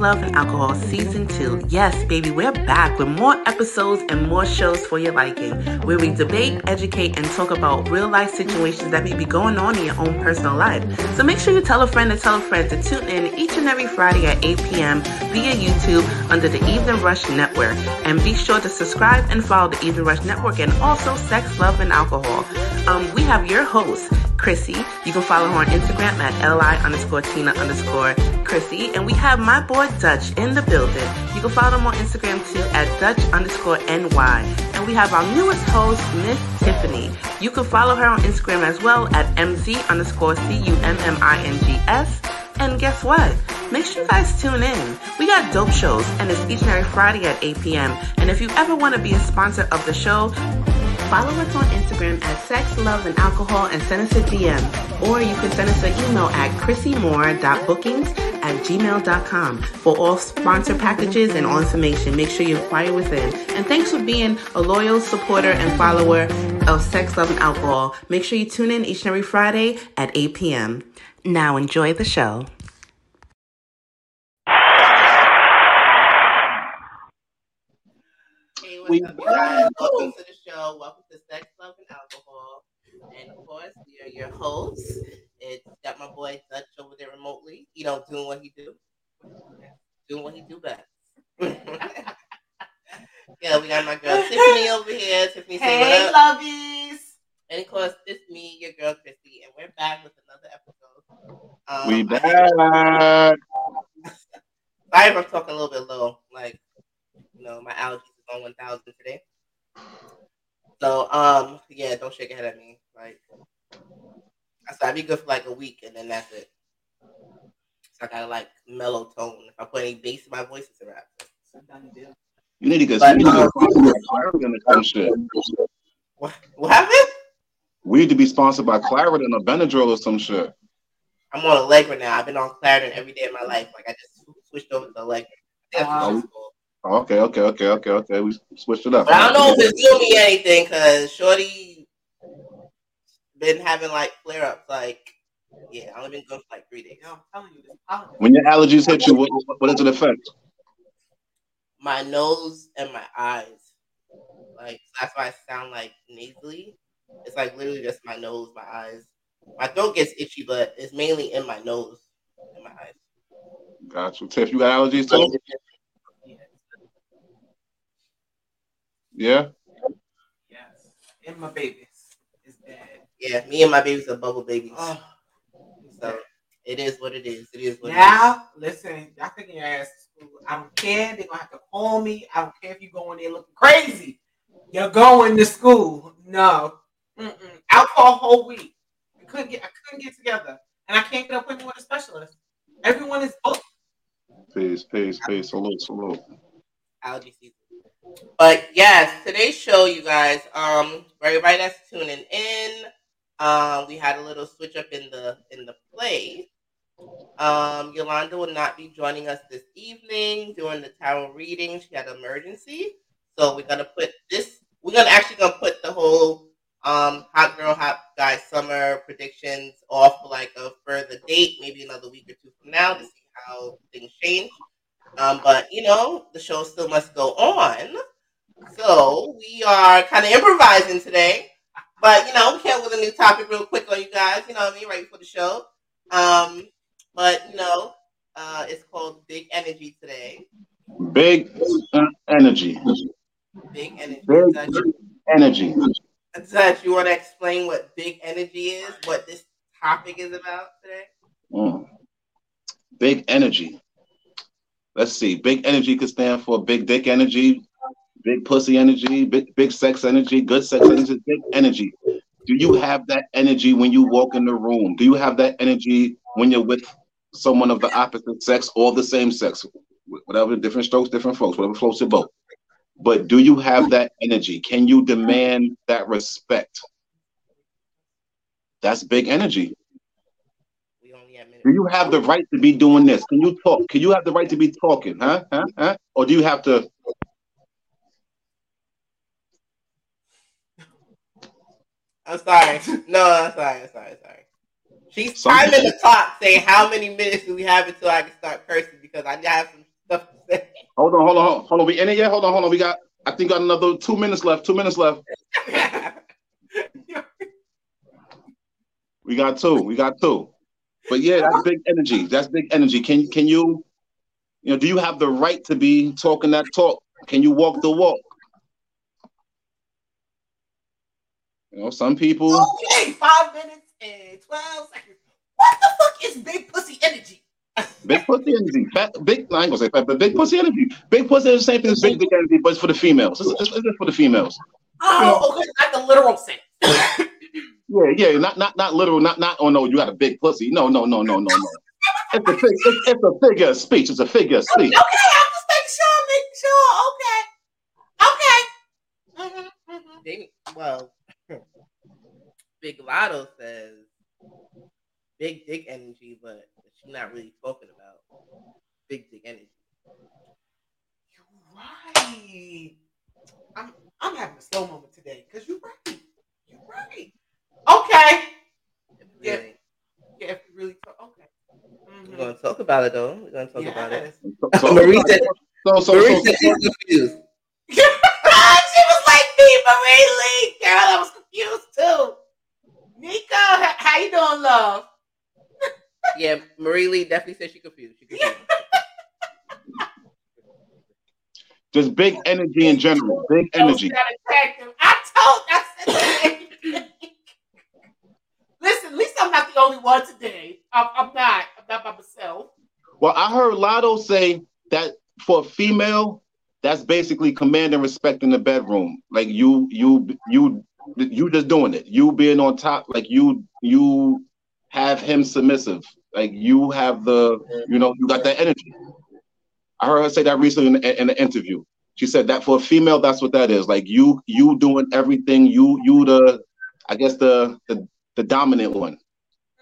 Love, and Alcohol Season 2. Yes, baby, we're back with more episodes and more shows for your liking, where we debate, educate, and talk about real life situations that may be going on in your own personal life. So make sure you tell a friend to tell a friend to tune in each and every Friday at 8 p.m. via YouTube under the Evening Rush Network. And be sure to subscribe and follow the Evening Rush Network and also Sex, Love, and Alcohol. Um, we have your host, Chrissy. You can follow her on Instagram at li underscore Tina underscore Chrissy. And we have my boy Dutch in the building. You can follow him on Instagram too at Dutch underscore NY. And we have our newest host, Miss Tiffany. You can follow her on Instagram as well at MZ underscore C-U-M-M-I-N-G-S. And guess what? Make sure you guys tune in. We got dope shows, and it's each and every Friday at 8 p.m. And if you ever want to be a sponsor of the show, Follow us on Instagram at Sex, Love, and Alcohol and send us a DM. Or you can send us an email at chrissymore.bookings at gmail.com for all sponsor packages and all information. Make sure you inquire within. And thanks for being a loyal supporter and follower of Sex, Love, and Alcohol. Make sure you tune in each and every Friday at 8 p.m. Now enjoy the show. Hey, what's up, guys? Welcome to show. Welcome to Sex, Love, and Alcohol. And of course, we are your hosts. It's got my boy Dutch over there remotely. You know, doing what he do, doing what he do best. yeah, we got my girl Tiffany over here. Tiffany, say hey, lovies. And of course, it's me, your girl Christy, and we're back with another episode. Um, we back. Sorry if I'm talking a little bit low. Like, you know, my allergies is on 1,000 today. So, um, yeah, don't shake your head at me. Like, I said I'd be good for like a week, and then that's it. So I gotta like mellow tone. If I put any bass in my voice, it's a rap. You need to get some um, shit. What, what happened? We need to be sponsored by Claritin or Benadryl or some shit. I'm on Allegra now. I've been on Claritin every day of my life. Like I just switched over to Allegra. Wow. Okay, okay, okay, okay, okay. We switched it up. But I don't know if it's doing me anything because Shorty been having like flare ups. Like, yeah, I only been good for like three days. Yo, I'm telling you this. When your allergies hit you, what, what does it affect? My nose and my eyes. Like that's why I sound like nasally. It's like literally just my nose, my eyes. My throat gets itchy, but it's mainly in my nose and my eyes. Got you. Tiff, you got allergies too? Yeah. Yes. And my babies is dead. Yeah, me and my babies are bubble babies. Oh. So it is what it is. It is what now, listen, y'all taking your ass to school. I don't care. They're gonna have to call me. I don't care if you go in there looking crazy. You're going to school. No. Mm-mm. Out for a whole week. I couldn't get I couldn't get together. And I can't get up with a specialist. Everyone is booked. Peace, peace, peace. Salute, salute. Allergy season. But yes, today's show, you guys, um, for everybody that's tuning in, um, we had a little switch up in the in the play. Um, Yolanda will not be joining us this evening during the tarot reading. She had an emergency, so we're gonna put this. We're gonna actually gonna put the whole um hot girl hot guy summer predictions off like a further date, maybe another week or two from now to see how things change. Um, but you know, the show still must go on. So we are kind of improvising today. But you know, we came with a new topic real quick on you guys, you know what I mean, right before the show. Um, but you know, uh, it's called Big Energy today. Big energy. Big energy. Big energy. Dutch, you want to explain what big energy is? What this topic is about today? Mm. Big energy let's see, big energy could stand for big dick energy, big pussy energy, big big sex energy, good sex energy, big energy. Do you have that energy when you walk in the room? Do you have that energy when you're with someone of the opposite sex or the same sex? Whatever, different strokes, different folks, whatever floats your boat. But do you have that energy? Can you demand that respect? That's big energy. Do you have the right to be doing this? Can you talk? Can you have the right to be talking? Huh? Huh? Huh? Or do you have to? I'm sorry. No, I'm sorry. I'm sorry. Sorry. She's timing the clock, saying how many minutes do we have until I can start cursing because I have some stuff to say. Hold on, hold on, hold on. We in it yet? Hold on, hold on. We got. I think got another two minutes left. Two minutes left. We got two. We got two. But yeah, that's big energy. That's big energy. Can can you, you know, do you have the right to be talking that talk? Can you walk the walk? You know, some people. okay, five minutes and twelve seconds. What the fuck is big pussy energy? Big pussy energy. Fat, big, I ain't gonna say fat, but big pussy energy. Big pussy is the same thing as big dick energy, but it's for the females. It's, it's, it's for the females. Oh, okay, not the literal sense. Yeah, yeah, not not not literal, not not. Oh no, you got a big pussy. No, no, no, no, no, no. It's a fig, it's, it's a figure of speech. It's a figure of speech. Okay, speech. I'm just making sure, making sure. Okay, okay. Mhm, mhm. They, well, Big Latto says big dick energy, but she's not really talking about big dick energy. You're right. I'm I'm having a slow moment today because you're right. You're right. Okay. Yeah. Really. Yeah, if you really talk, okay. We're Mhm. gonna talk about it though. We're gonna talk about it. Yes. So, so, Marie said- so, so, Marie so, said she's confused. she was like me, Marie Lee. Girl, I was confused too. Nika, h- how you doing, love? Yeah, Marie Lee definitely said she confused. She confused. just big energy in general. Big energy. I told. I said. Listen, at least I'm not the only one today. I'm, I'm not. I'm not by myself. Well, I heard Latto say that for a female, that's basically command and respect in the bedroom. Like you, you, you, you just doing it. You being on top, like you, you have him submissive. Like you have the, you know, you got that energy. I heard her say that recently in, in an interview. She said that for a female, that's what that is. Like you, you doing everything. You, you the, I guess the the, the dominant one.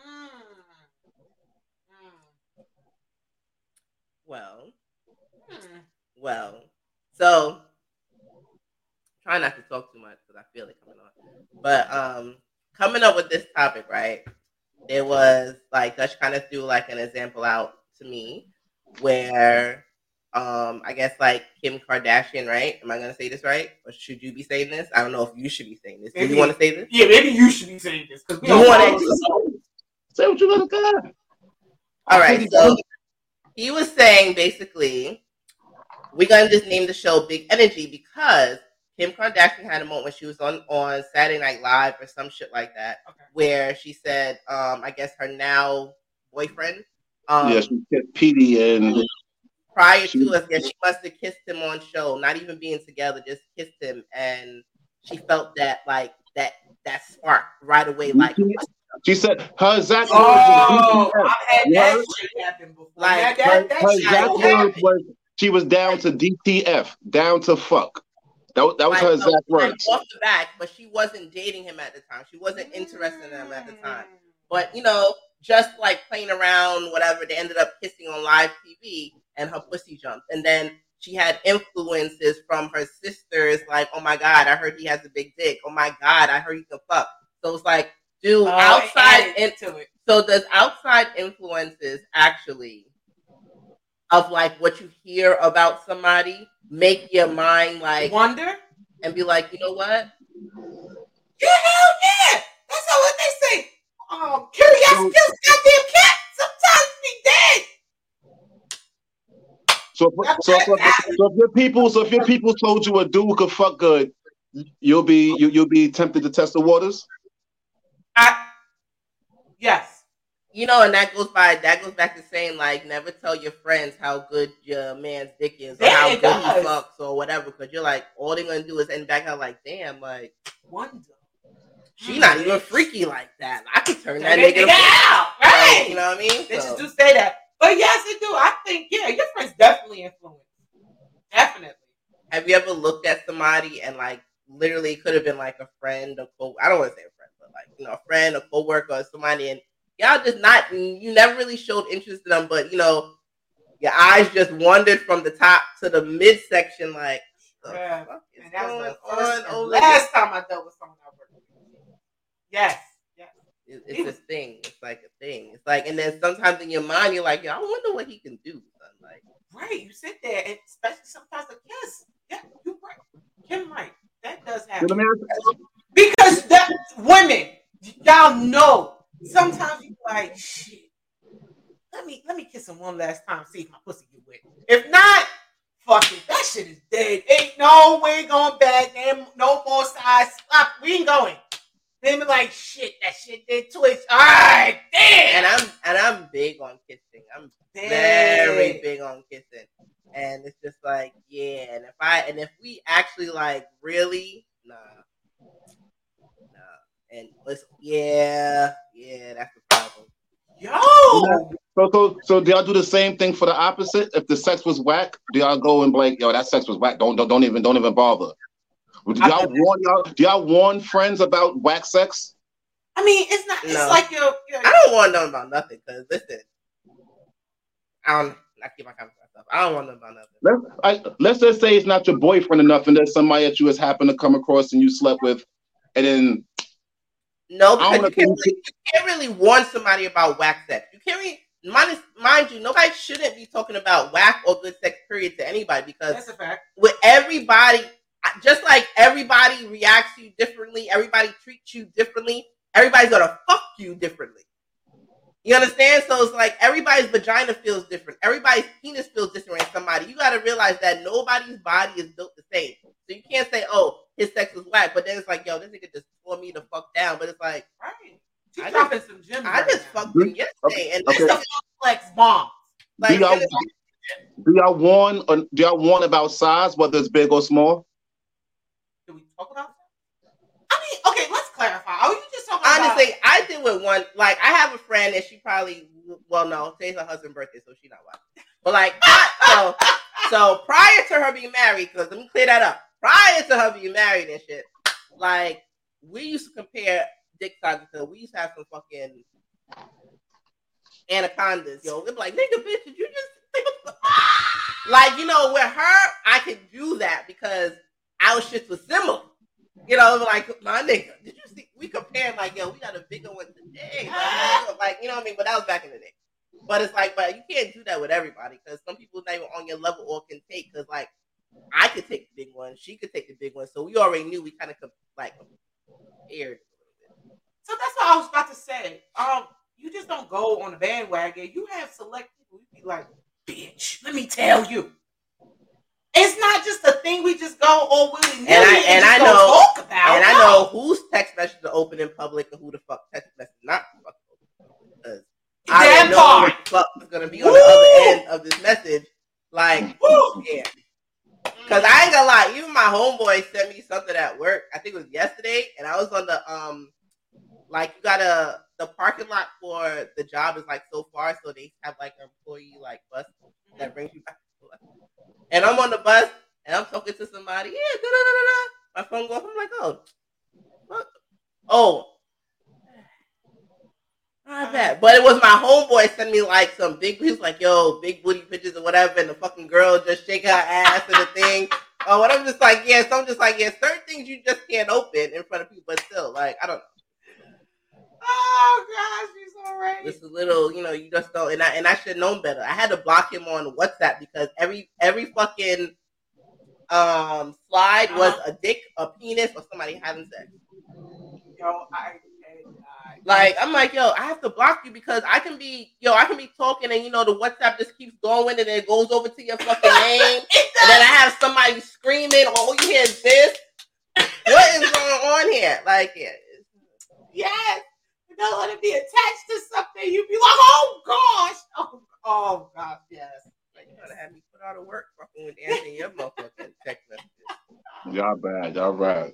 Mm. Well, Mm. Mm. well. So try not to talk too much because I feel it coming on. But um coming up with this topic, right? It was like Dutch kind of threw like an example out to me where um I guess like Kim Kardashian, right? Am I gonna say this right? Or should you be saying this? I don't know if you should be saying this. Do you want to say this? Yeah, maybe you should be saying this because we You don't want want it- Say what you gonna got. All right. So he was saying basically, we're gonna just name the show Big Energy because Kim Kardashian had a moment when she was on on Saturday Night Live or some shit like that, Okay. where she said, um, I guess her now boyfriend, um, yes, yeah, she kissed Petey and prior she- to us, yeah, she must have kissed him on show, not even being together, just kissed him, and she felt that like that that spark right away, like she said her exact Oh, words was I've had Yeah. that shit happen before. Like, that, her, that, that her shit exact words was she was down to DTF, down to fuck. That, was- that was like, her no, exact like, words. off the back, but she wasn't dating him at the time. She wasn't interested in him at the mm. time. But you know, just like playing around, whatever, they ended up kissing on live TV and her pussy jumped. And then she had influences from her sisters, like, oh my God, I heard he has a big dick. Oh my God, I heard he can fuck. So it's like, do Oh, outside added in- to it. so does outside influences actually of like what you hear about somebody make your mind like Wonder? and be like, you know what? Yeah, hell yeah. That's how what they say. Um, curiosity kills goddamn cat. Sometimes be dead. So, if- so, so, if- so if your people, so if your people told you a dude could fuck good, you'll be you, you'll be tempted to test the waters. I, yes. You know, and that goes by that goes back to saying like never tell your friends how good your man's dick is or Yeah, how it good he fucks or whatever, because you're like all they're gonna do is end back out like, damn, like Wonder. she not mm. even freaky like that. I could turn that Turn nigga that out. Like, Right. you know what I mean? Bitches So- do say that. But yes, it do. I think, yeah, your friends definitely influence. Definitely. have you ever looked at somebody and like literally could have been like a friend, a co I don't want to say a friend, but like you know, a friend, a coworker, or somebody, and y'all just not you never really showed interest in them, but you know, your eyes just wandered from the top to the midsection, like Yeah. And that was the first on and over last time I dealt with someone I worked with. Yes. Yes. It, it's this thing. It's like a thing. It's like, and then sometimes in your mind, you're like, yo, I wonder what he can do. Son. Like, right, you sit there, and especially sometimes a kiss. Yeah, you right. Kim right. That does happen. Because that women, y'all know. Sometimes you like shit. Let me let me kiss him one last time, see if my pussy get wet. If not, fuck it. That shit is dead. Ain't no way going back. Ain't no more size. Stop. We ain't going. Then be like, shit, that shit did twitch. All right, damn. And I'm and I'm big on kissing. I'm very big on kissing. And it's just like, yeah. And if I and if we actually like really, nah, nah. And let's, yeah, yeah, that's the problem. Yo. So, so, so do y'all do the same thing for the opposite? If the sex was whack, do y'all go and be like, yo, that sex was whack. Don't, don't, don't even, don't even bother. Do y'all warn y'all? Do y'all warn friends about whack sex? I mean, it's not. It's No. like you're. you're I don't want to know about nothing because listen, I don't. I keep my comments to myself. I don't want to know about nothing. Let's, I, let's just say it's not your boyfriend enough, and there's somebody that you just happened to come across and you slept with, and then No, I because you can't, know really, you can't really warn somebody about whack sex. You can't really, mind, mind you, nobody shouldn't be talking about whack or good sex, period, to anybody because That's a fact. with everybody, just like everybody reacts to you differently, everybody treats you differently, everybody's gonna fuck you differently. You understand? So it's like everybody's vagina feels different. Everybody's penis feels different in somebody. You got to realize that nobody's body is built the same. So you can't say, "Oh, his sex was whack," but then it's like, "Yo, this nigga just tore me the fuck down." But it's like, Right. She I dropping some gems. I right just now. fucked him yesterday, and Okay. It's a flex bomb. like, do y'all do y'all warn? Or do y'all warn about size, whether it's big or small? Did we talk about that? I mean, okay, let's clarify. Are you just talking about? honestly, I did with one. Like, I have a friend, and she probably, well, no, today's her husband's birthday, so she not watching. But like, so, so prior to her being married, because let me clear that up. Prior to her being married and shit, like, we used to compare dick sizes. So we used to have some fucking anacondas. Yo, they're like, nigga, bitch, did you just? like, you know, with her, I could do that because our shit was similar. You know, like my nigga, did you see? We compared like, yo, we got a bigger one today. Like, like, you know what I mean? But that was back in the day. But it's like, but you can't do that with everybody because some people not even on your level or can take. Because like, I could take the big one, she could take the big one, so we already knew we kind of like compared. So that's what I was about to say. Um, you just don't go on the bandwagon. You have select people. You be like, bitch, let me tell you. It's not just a thing we just go all willy nilly And I- and I just go know- talk about. and I know whose text messages are open in public and who the fuck text messages not open. Because I don't know what the fuck is gonna be on the other end of this message. Like, Woo. yeah. Cause I ain't gonna lie, even my homeboy sent me something at work. I think it was yesterday, and I was on the um, like you gotta the parking lot for the job is like so far, so they have like an employee like bus that brings you back. And I'm on the bus, and I'm talking to somebody. Yeah, da da da da. My phone goes. I'm like, oh, what? Oh, not uh-huh. bad. But it was my homeboy sent me like some big. He was like, "Yo, big booty pictures or whatever," and the fucking girl just shaking her ass and the thing. Oh, and I'm just like, yeah. So I'm just like, yeah. Certain things you just can't open in front of people, but still, like, I don't know. Oh gosh, she's all right. It's a little, you know, you just don't. And I and I should have known better. I had to block him on WhatsApp because every every fucking um slide was a dick, a penis, or somebody having sex. Yo, I, I, Like I'm like, yo, I have to block you because I can be, yo, I can be talking and you know the WhatsApp just keeps going and then it goes over to your fucking name, and then I have somebody screaming, all you hear is this. What is going on here? Like, yeah, yes. Don't want to be attached to something. you'd be like, oh gosh, oh, oh gosh, yes. like, you gotta have me put out of work fucking with answering your motherfucking text messages. Y'all bad. Y'all bad.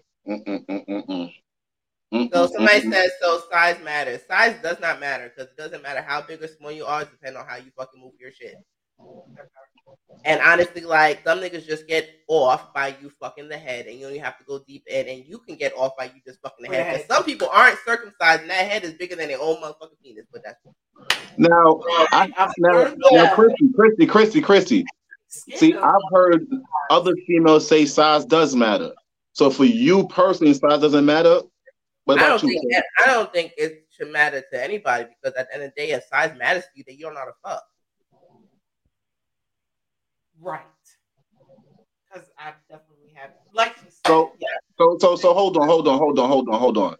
So somebody says, so size matters. Size does not matter because it doesn't matter how big or small you are. It depends on how you fucking move your shit. And honestly, like some niggas just get off by you fucking the head, and you only have to go deep in, and you can get off by you just fucking the head. Because some people aren't circumcised, and that head is bigger than their own motherfucking penis. But that's Now, I, now, now, Christy, Christy, Christy, Christy. See, I've heard other females say size does matter. So for you personally, size doesn't matter. What I don't you? think I don't think it should matter to anybody because at the end of the day, if size matters to you, then you don't know how to fuck. Right. Because I definitely have, like you said, So- yeah. So so so hold on, hold on, hold on, hold on, hold on.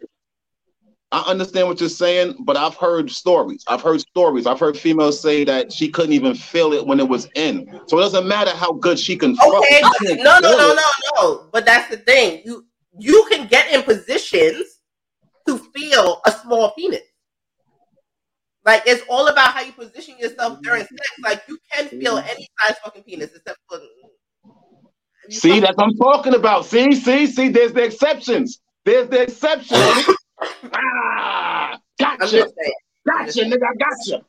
I understand what you're saying, but I've heard stories. I've heard stories. I've heard females say that she couldn't even feel it when it was in. So it doesn't matter how good she can fuck. Okay, she no, no, no, no, no. But that's the thing. You you can get in positions to feel a small penis. Like it's all about how you position yourself during sex. Like you can feel any size fucking penis except for. See, that's what I'm talking about. See, see, see, there's the exceptions. There's the exceptions. ah, gotcha. Gotcha, nigga, I gotcha.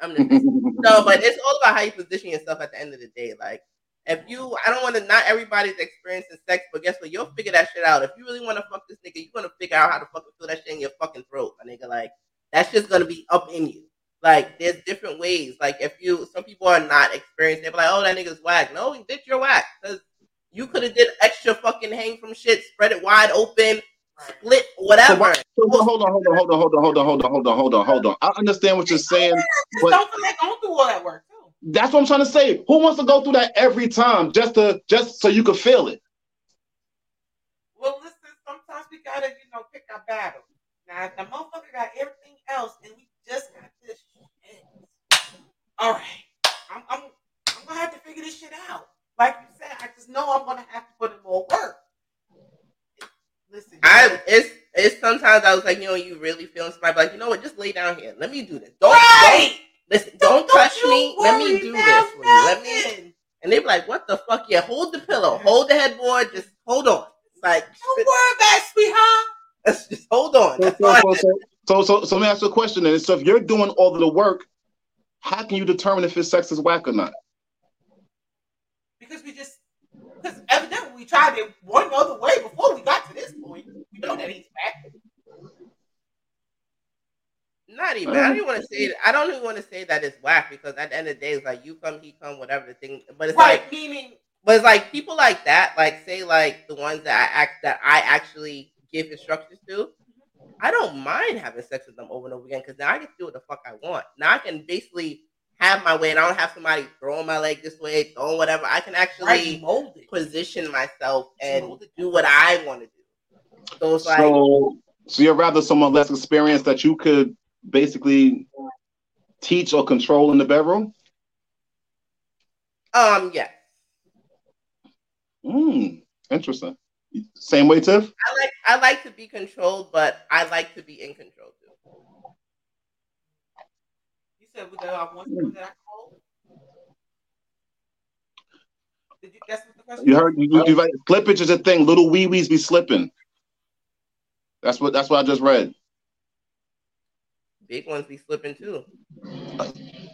I'm just. No, but it's all about how you position yourself at the end of the day. Like, if you, I don't want to, not everybody's experiencing sex, but guess what? You'll figure that shit out. If you really want to fuck this nigga, you're to figure out how to fucking feel that shit in your fucking throat, my nigga. Like, that's just going to be up in you. Like, there's different ways. Like, if you, some people are not experienced, they're like, oh, that nigga's whack. No, bitch, you're whack. Because you could have did extra fucking hang from shit, spread it wide open, split, So whatever. why- so hold on, hold on, hold on, hold on, hold on, hold on, hold on, hold on, hold on. I understand what you're saying. But- don't feel like going through all that work too. That's what I'm trying to say. Who wants to go through that every time just to just so you can feel it? Well, listen, sometimes we gotta, you know, pick our battle. Now, if the motherfucker got everything else and we just got this shit, all right, I'm, I'm, I'm gonna have to figure this shit out. Like you said, I just know I'm gonna have to put in more work. Listen, I it's it's sometimes I was like, you know, you really feeling somebody but like, you know what, just lay down here. Let me do this. Don't, right. don't listen, don't, touch you me. Let me do about this for you. Let me nothing. and they be like, what the fuck? Yeah, hold the pillow, hold the headboard, just hold on. Like Don't worry about it, sweetheart. just hold on. So, That's so, all I so, so, so, so let me ask you a question then. So if you're doing all of the work, how can you determine if his sex is whack or not? Because we just, because evidently we tried it one other way before we got to this point. We know that he's back. Not even. Uh-huh. I don't even want to say. I don't even want to say that it's whack because at the end of the day, it's like you come, he come, whatever the thing. But it's Right, like, meaning but it's like people like that, like say like the ones that I act that I actually give instructions to. I don't mind having sex with them over and over again because now I can do what the fuck I want. Now I can basically have my way, and I don't have somebody throwing my leg this way, throwing whatever. I can actually right, molded. position myself and do what I want to do. So it's like, So, so you're rather someone less experienced that you could basically teach or control in the bedroom? um, yeah, Hmm, interesting. Same way, Tiff? I like I like to be controlled, but I like to be in control too. You said with the uh, one that I called? Did you, that's what the question You heard you, you, you right. Slippage is a thing. Little wee wees be slipping. That's what that's what I just read. Big ones be slipping too.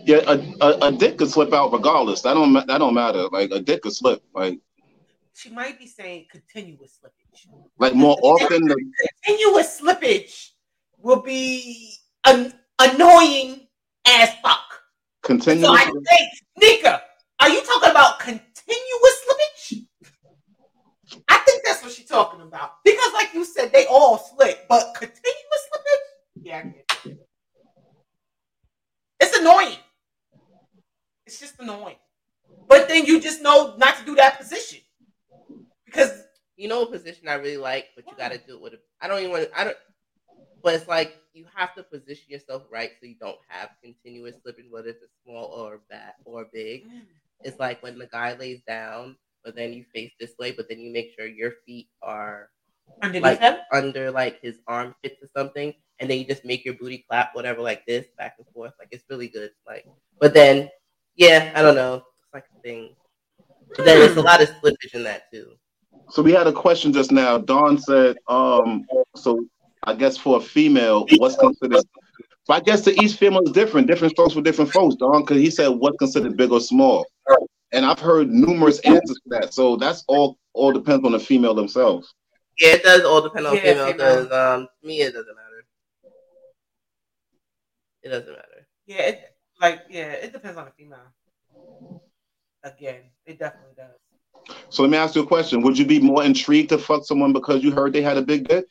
Yeah, a, a, a dick could slip out regardless. That don't ma- that don't matter. Like a dick could slip. Like She might be saying continuous slippage. like more often than Continuous slippage will be an annoying as fuck. continuous. So I say, Nika, are you talking about continuous slippage? I think that's what she's talking about. Because, like you said, they all slip, but continuous slippage? Yeah, it. It's annoying. It's just annoying. But then you just know not to do that position. Because You know a position I really like, but you gotta do it with a I don't even want to I don't but it's like you have to position yourself right so you don't have continuous slipping, whether it's small or bad or big. Mm. It's like when the guy lays down, but then you face this way, but then you make sure your feet are underneath like him, under like his armpits or something, and then you just make your booty clap, whatever, like this, back and forth. Like it's really good. Like, but then, yeah, I don't know, it's like a thing. But then there's a lot of slippage in that too. So we had a question just now. Dawn said, um, so I guess for a female, what's considered so I guess the each female is different, different strokes for different folks, Dawn, because he said what's considered big or small. And I've heard numerous answers to that. So that's all all depends on the female themselves. Yeah, it does all depend on Yeah, female female. because um, to me it doesn't matter. It doesn't matter. yeah, it, like, yeah, it depends on the female. Again, it definitely does. So let me ask you a question. Would you be more intrigued to fuck someone because you heard they had a big dick?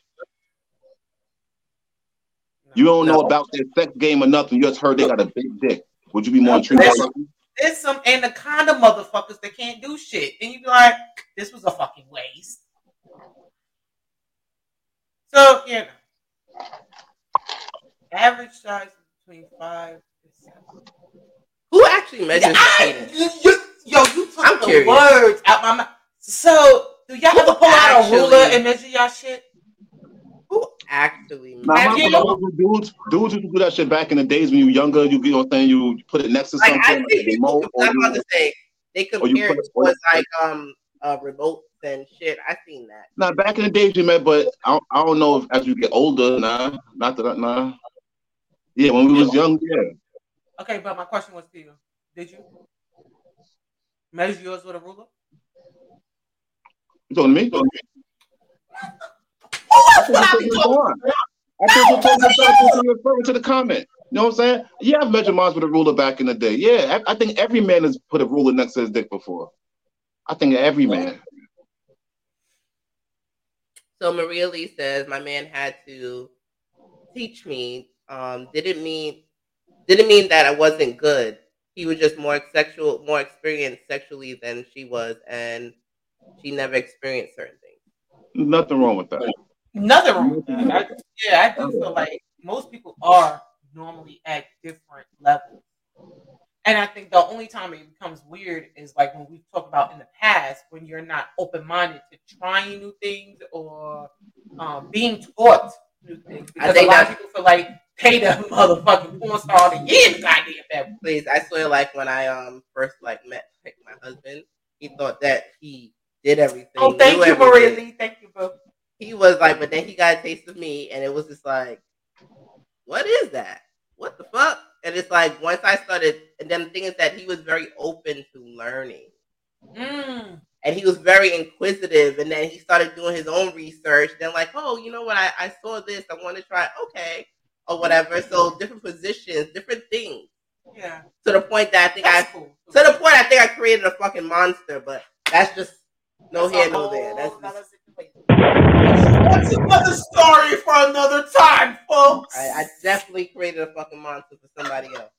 You don't know about their sex game or nothing. You just heard they got a big dick. Would you be more intrigued? There's by some, there's some anaconda motherfuckers that can't do shit. And you'd be like, this was a fucking waste. So, you know. Average size is between five and seven. Who actually measures I- penis? you, you, yo, you took I'm the curious. words out my mouth. So, do y'all ever pull out a actually- ruler and measure y'all shit? Who actually Nah, Have my you- dudes, dudes used to do that shit back in the days when you were younger. You, you know what I'm saying? You put it next to like something, I like think a people, remote, or I'm about you, to say they or you compare put it it- towards like um uh remotes and shit. I seen that. Nah, back in the days you met, but I, don't- I don't know if as you get older, nah, not that, nah. Yeah, when we was young, yeah. Okay, but my question was to you. Did you measure yours with a ruler? You talking to me? Well, I that's think what I you're talking talking to I think you're talking to- I think you're referring to the comment. You know what I'm saying? Yeah, I've measured mine with a ruler back in the day. Yeah, I, I think every man has put a ruler next to his dick before. I think every man. So Maria Lee says my man had to teach me. Um, didn't mean didn't mean that I wasn't good. He was just more sexual, more experienced sexually than she was, and she never experienced certain things. Nothing wrong with that. Nothing wrong with that. I, yeah, I do feel like most people are normally at different levels. And I think the only time it becomes weird is like when we've talked about in the past when you're not open minded to trying new things or um, being taught new things. I Because a think lot of people feel like pay the motherfucking porn star get the goddamn that. Please, I swear, like when I um first like met like my husband, he thought that he did everything. Oh, thank you, Maria. Lee. Thank you, boo. He was like, but then he got a taste of me, and it was just like, what is that? What the fuck? And it's like once I started, and then the thing is that he was very open to learning. Mm. and he was very inquisitive and then he started doing his own research then like oh you know what i, I saw this i want to try okay or whatever so different positions different things Yeah. to the point that i think That's i cool. to the point i think i created a fucking monster but that's just no That's here no there that's nother just. That's another story for another time, folks. I, I definitely created a fucking monster for somebody else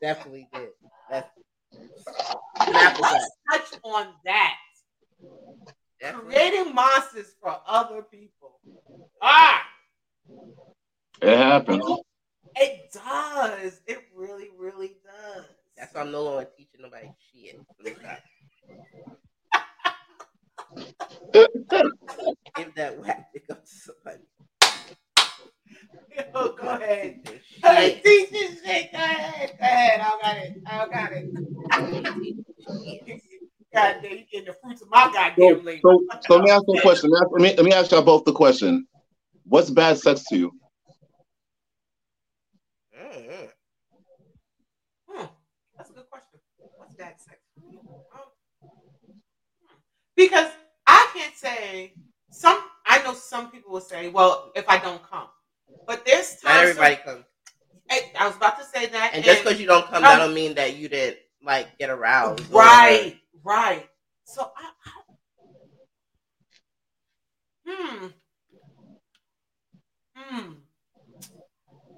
definitely did that's Let's touch on that. Definitely. Creating monsters for other people. Ah, It happens. it does. It really, really does. that's why i'm no longer teaching nobody shit give that whack dick up to somebody Oh, go ahead. Teach Hey, shit. teach this shit. Go ahead. Go ahead. I got it. I got it. God damn, you getting the fruits of my So, goddamn labor. so, so let me ask you a question. Let me, let me ask y'all both the question. What's bad sex to you? Mm-mm. Hmm, that's a good question. What's that sex? for you? Um, hmm. Because I can't say some. I know some people will say, "Well, if I don't come," but there's Not times. everybody comes. I, I was about to say that, And just because you don't come, No. that don't mean that you didn't like get aroused. right, right. So I, I hmm, hmm.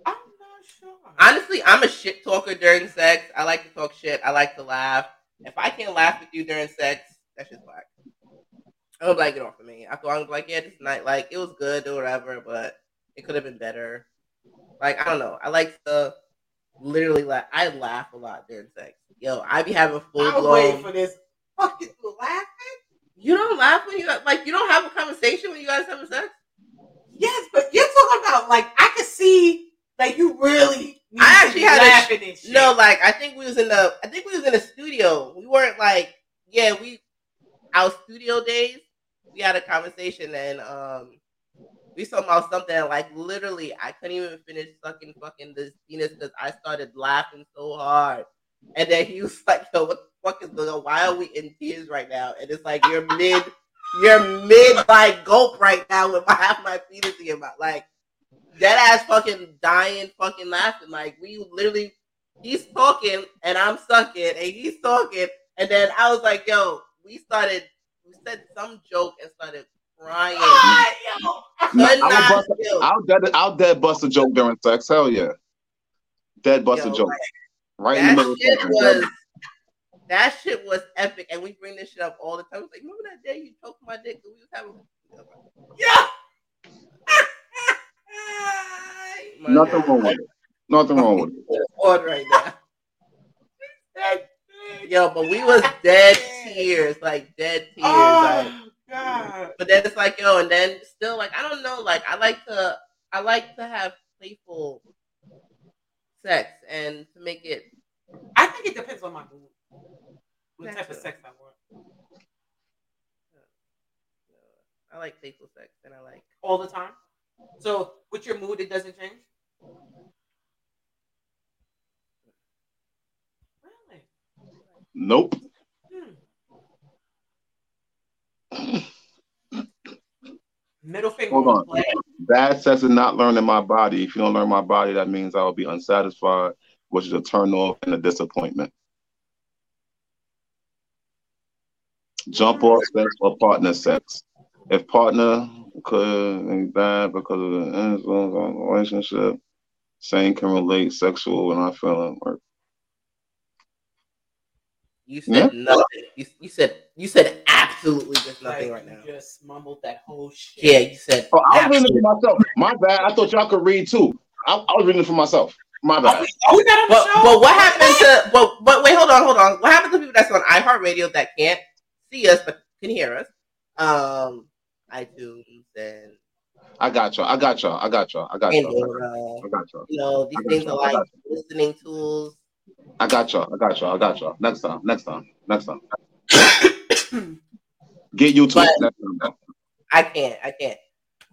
I'm not sure. Honestly, I'm a shit talker during sex. I like to talk shit. I like to laugh. If I can't laugh with you during sex, that's just whack. I'm like, get off of me. After I'm like, yeah, this night, like, it was good or whatever, but it could have been better. Like, I don't know. I like the literally laugh. I laugh a lot during sex. Yo, I be having full I was blown. for this. Fucking laughing. You don't laugh when you like. You don't have a conversation when you guys having sex. Yes, but you're talking about like I could see like you really. I actually had a laughing and shit. No, like I think we was in the I think we was in the studio. We weren't like yeah, we our studio days, we had a conversation and um we talking about something like literally I couldn't even finish sucking fucking this penis because I started laughing so hard. And then he was like, yo, what the fuck is going on? Why are we in tears right now? And it's like you're mid you're mid like gulp right now with my half my penis in your mouth. Like dead ass fucking dying, fucking laughing. Like we literally, he's talking and I'm sucking, and he's talking, and then I was like, "Yo," we started, we said some joke and started crying. Yo. Nah, I'll, bust, chill. I'll dead I'll dead bust a joke during sex. Hell yeah. Dead bust Yo, a joke. like, Right in the middle of shit sex. was that shit was epic, and we bring this shit up all the time. It's like, remember that day you choked my dick? and We was having Yeah. Nothing God. wrong with it. Nothing wrong with it. It's right now. Yo, but we was dead tears, like dead tears. Oh, like, Oh God. but then it's like, yo, and then still like I don't know, like I like to I like to have playful sex and to make it I think it depends on my mood. What type of sex I want. I like playful sex and I like All the time. So with your mood, it doesn't change. Really? Nope. Hmm. Middle finger. Hold on. play. Bad sex is not learning my body. If you don't learn my body, that means I will be unsatisfied, which is a turn off and a disappointment. Jump off sex or partner sex. If partner could be bad because of the on relationship, same can relate sexual and not feeling work. You said nothing. You, you said you said absolutely just nothing Like, right now. you just mumbled that whole shit. Yeah, you said Oh, I was reading it for myself. My bad. I thought y'all could read too. I, I was reading it for myself. My Are bad. we, are we not on the But, show? but what happened to but but wait, hold on, hold on. What happened to people that's on iHeartRadio that can't see us but can hear us? Um iTunes and I got y'all. I got y'all. I got y'all. I got y'all. Pandora. I got y'all. You know, these I got things you, are like listening tools. I got y'all. I got y'all. I got y'all. Next time. Next time. Next time. Get you to But- it. Next time. I can't, I can't.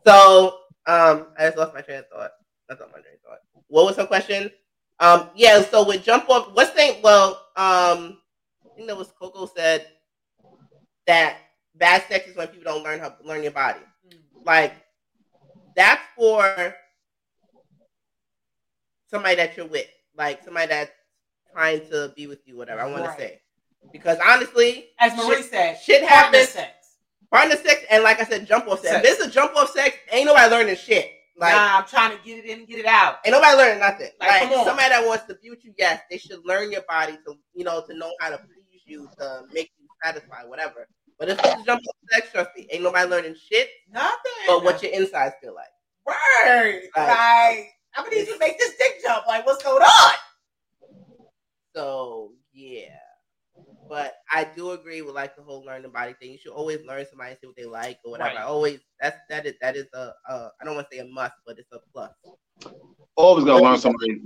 So um I just lost my train of thought. That's not my train of thought. What was her question? Um yeah, so with jump off what's the well um I think that was Coco said that bad sex is when people don't learn how to learn your body. like that's for somebody that you're with, like somebody that's trying to be with you, whatever I want Right. to say. Because honestly, As Marie shit, said, shit partner happens. sex. Partner sex, and like I said, jump off sex. Sex. If it's a jump off sex, ain't nobody learning shit. Like, nah, I'm trying to get it in and get it out. ain't nobody learning nothing. Like, Like, somebody that wants to be with you, yes, they should learn your body to, you know, to know how to please you, to make you satisfied, whatever. But if it's jump off sex, trust me, ain't nobody learning shit, Nothing. but what your insides feel like. word? Right. Like, I'm gonna need you to make this dick jump. Like, what's going on? So yeah, but I do agree with like the whole learn the body thing. You should always learn somebody see what they like or whatever. Right. I always that's that is that is a uh, don't want to say a must, but it's a plus. Always gotta learn somebody.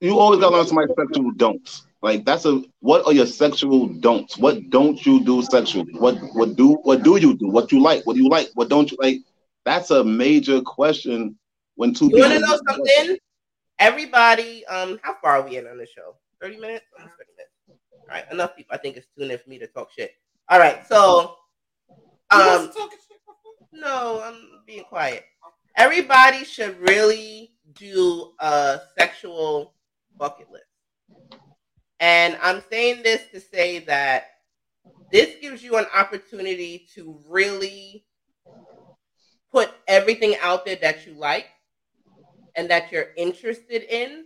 You always gotta learn somebody's sexual don'ts. Like that's a what are your sexual don'ts? What don't you do sexually? What what do what do you do? What you like? What do you like? What don't you like? That's a major question when two You want to know something? Everybody, um, how far are we in on the show? Thirty minutes. Almost Thirty minutes. All right, enough people. I think it's too in for me to talk shit. All right, so um, talking? No, I'm being quiet. Everybody should really do a sexual bucket list. And I'm saying this to say that this gives you an opportunity to really put everything out there that you like and that you're interested in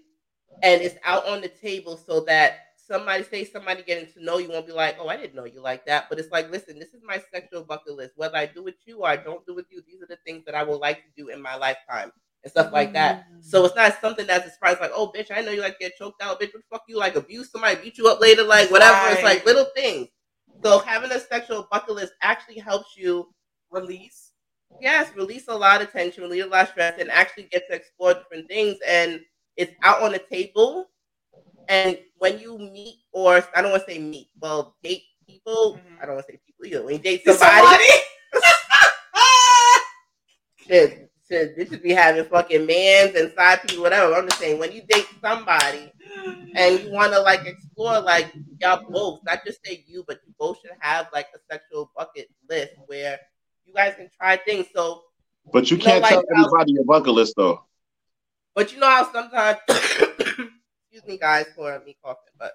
and it's out on the table so that somebody say somebody getting to know you won't be like, oh, I didn't know you like that. But it's like, listen, this is my sexual bucket list. Whether I do with you or I don't do with you, these are the things that I would like to do in my lifetime and stuff like that. Mm. So it's not something that's a surprise, like, oh, bitch, I know you like to get choked out, bitch. What the fuck you like abuse somebody, beat you up later, like whatever. It's like little things. So having a sexual bucket list actually helps you Release. yes, release a lot of tension, release a lot of stress, and actually get to explore different things. And it's out on the table. And when you meet, or I don't want to say meet, well, date people. Mhm. I don't want to say people either. When you date Somebody. somebody, shit, shit, this should be having fucking mans and side people, whatever. I'm just saying, when you date somebody and you want to like explore, like y'all both, not just say you, but you both should have like a sexual bucket list where you guys can try things. So But you You can't like tell how- everybody your bucket list though. But you know how sometimes, excuse me, guys, for me coughing, but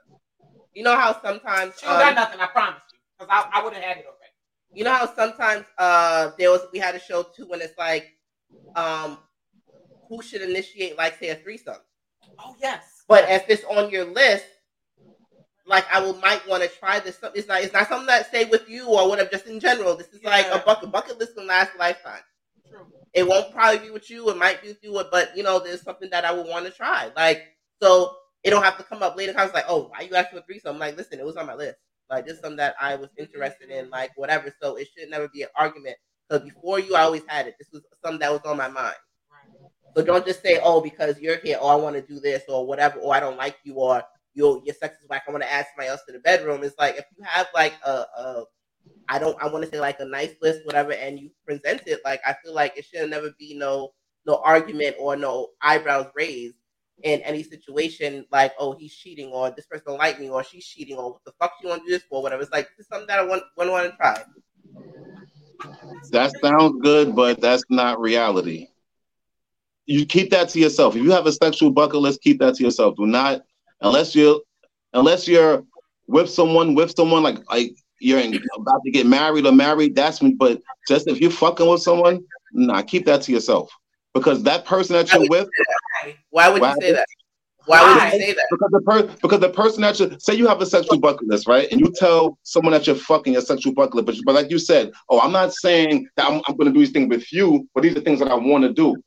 you know how sometimes, She don't got um, nothing, I promise you. Because I, I would have had it already. you know how sometimes uh there was we had a show too when it's like um who should initiate like say a threesome. Oh yes. But if it's on your list, like I will might want to try this. It's not it's not something that stay with you or whatever. Just in general, this is yeah. like a bucket bucket list can last a lifetime. It won't probably be with you. It might be with you, but you know, there's something that I would want to try. Like so, it don't have to come up later. I was like, oh, why you asking for threesome? I'm like, listen, it was on my list. Like this is something that I was interested in, like whatever. So it should never be an argument. Because before you, I always had it. This was something that was on my mind. So don't just say, oh, because you're here, or oh, I want to do this, or whatever, or I don't like you, or your your sex is whack. I want to add somebody else to the bedroom. It's like if you have like a, a I don't I want to say like a nice list, whatever, and you present it, like I feel like it should never be no no argument or no eyebrows raised in any situation like, oh, he's cheating or this person don't like me or she's cheating or what the fuck you want to do this for, whatever. It's like this is something that I want want, want to try. That sounds good, but that's not reality. You keep that to yourself. If you have a sexual bucket list, keep that to yourself. Do not unless you're unless you're with someone with someone like like you're in, about to get married or married. That's me. But just if you're fucking with someone, nah, keep that to yourself because that person that you're with. Why would you say that? Why, Why, would you say that? Because the per- because the person that you say you have a sexual bucket list, right? And you tell someone that you're fucking a sexual bucket list, but, but like you said, oh, I'm not saying that I'm, I'm going to do these things with you, but these are things that I want to do.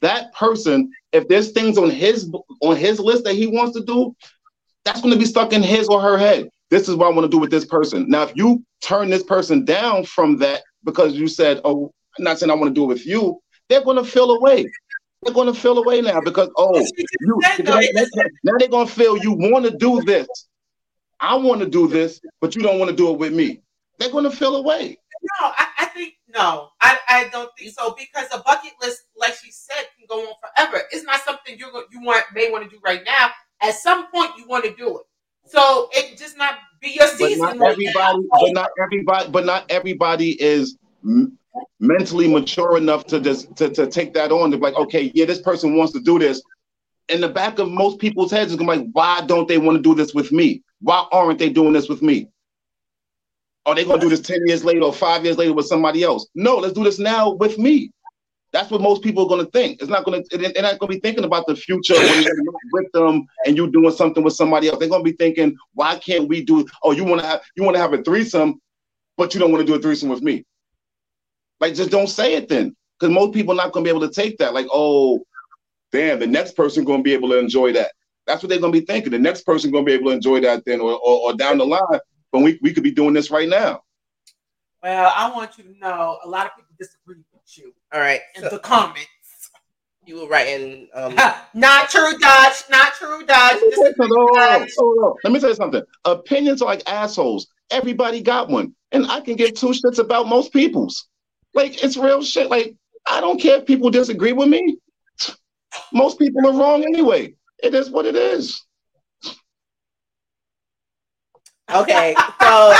That person, if there's things on his on his list that he wants to do, that's going to be stuck in his or her head. This is what I want to do with this person. Now, if you turn this person down from that because you said, "Oh, I'm not saying I want to do it with you," they're going to feel away. They're going to feel away now because oh, you, now they're going to feel you want to do this. I want to do this, but you don't want to do it with me. They're going to feel away. No, I, I think no, I, I don't think so because a bucket list, like she said, can go on forever. It's not something you're, you want may want to do right now. At some point, you want to do it. So it just not be your season. But not everybody, but not everybody, but not everybody is mentally mature enough to just to, to take that on to be like, okay, yeah, this person wants to do this. In the back of most people's heads is going to be like, why don't they want to do this with me? Why aren't they doing this with me? Are they going to do this 10 years later or five years later with somebody else? No, let's do this now with me. That's what most people are going to think. It's not going to. They're not going to be thinking about the future when you're with them and you doing something with somebody else. They're going to be thinking, why can't we do? Oh, you want to have you want to have a threesome, but you don't want to do a threesome with me. Like, just don't say it then, because most people are not going to be able to take that. Like, oh, damn, the next person going to be able to enjoy that. That's what they're going to be thinking. The next person going to be able to enjoy that then, or, or, or down the line. But we, we could be doing this right now. Well, I want you to know a lot of people disagree you. All right. In so, the comments. You were writing. Um, not true, Dodge. Not true, Dodge. Let Let me tell you something. Opinions are like assholes. Everybody got one. And I can give two shits about most people's. Like, it's real shit. Like, I don't care if people disagree with me. Most people are wrong anyway. It is what it is. Okay, so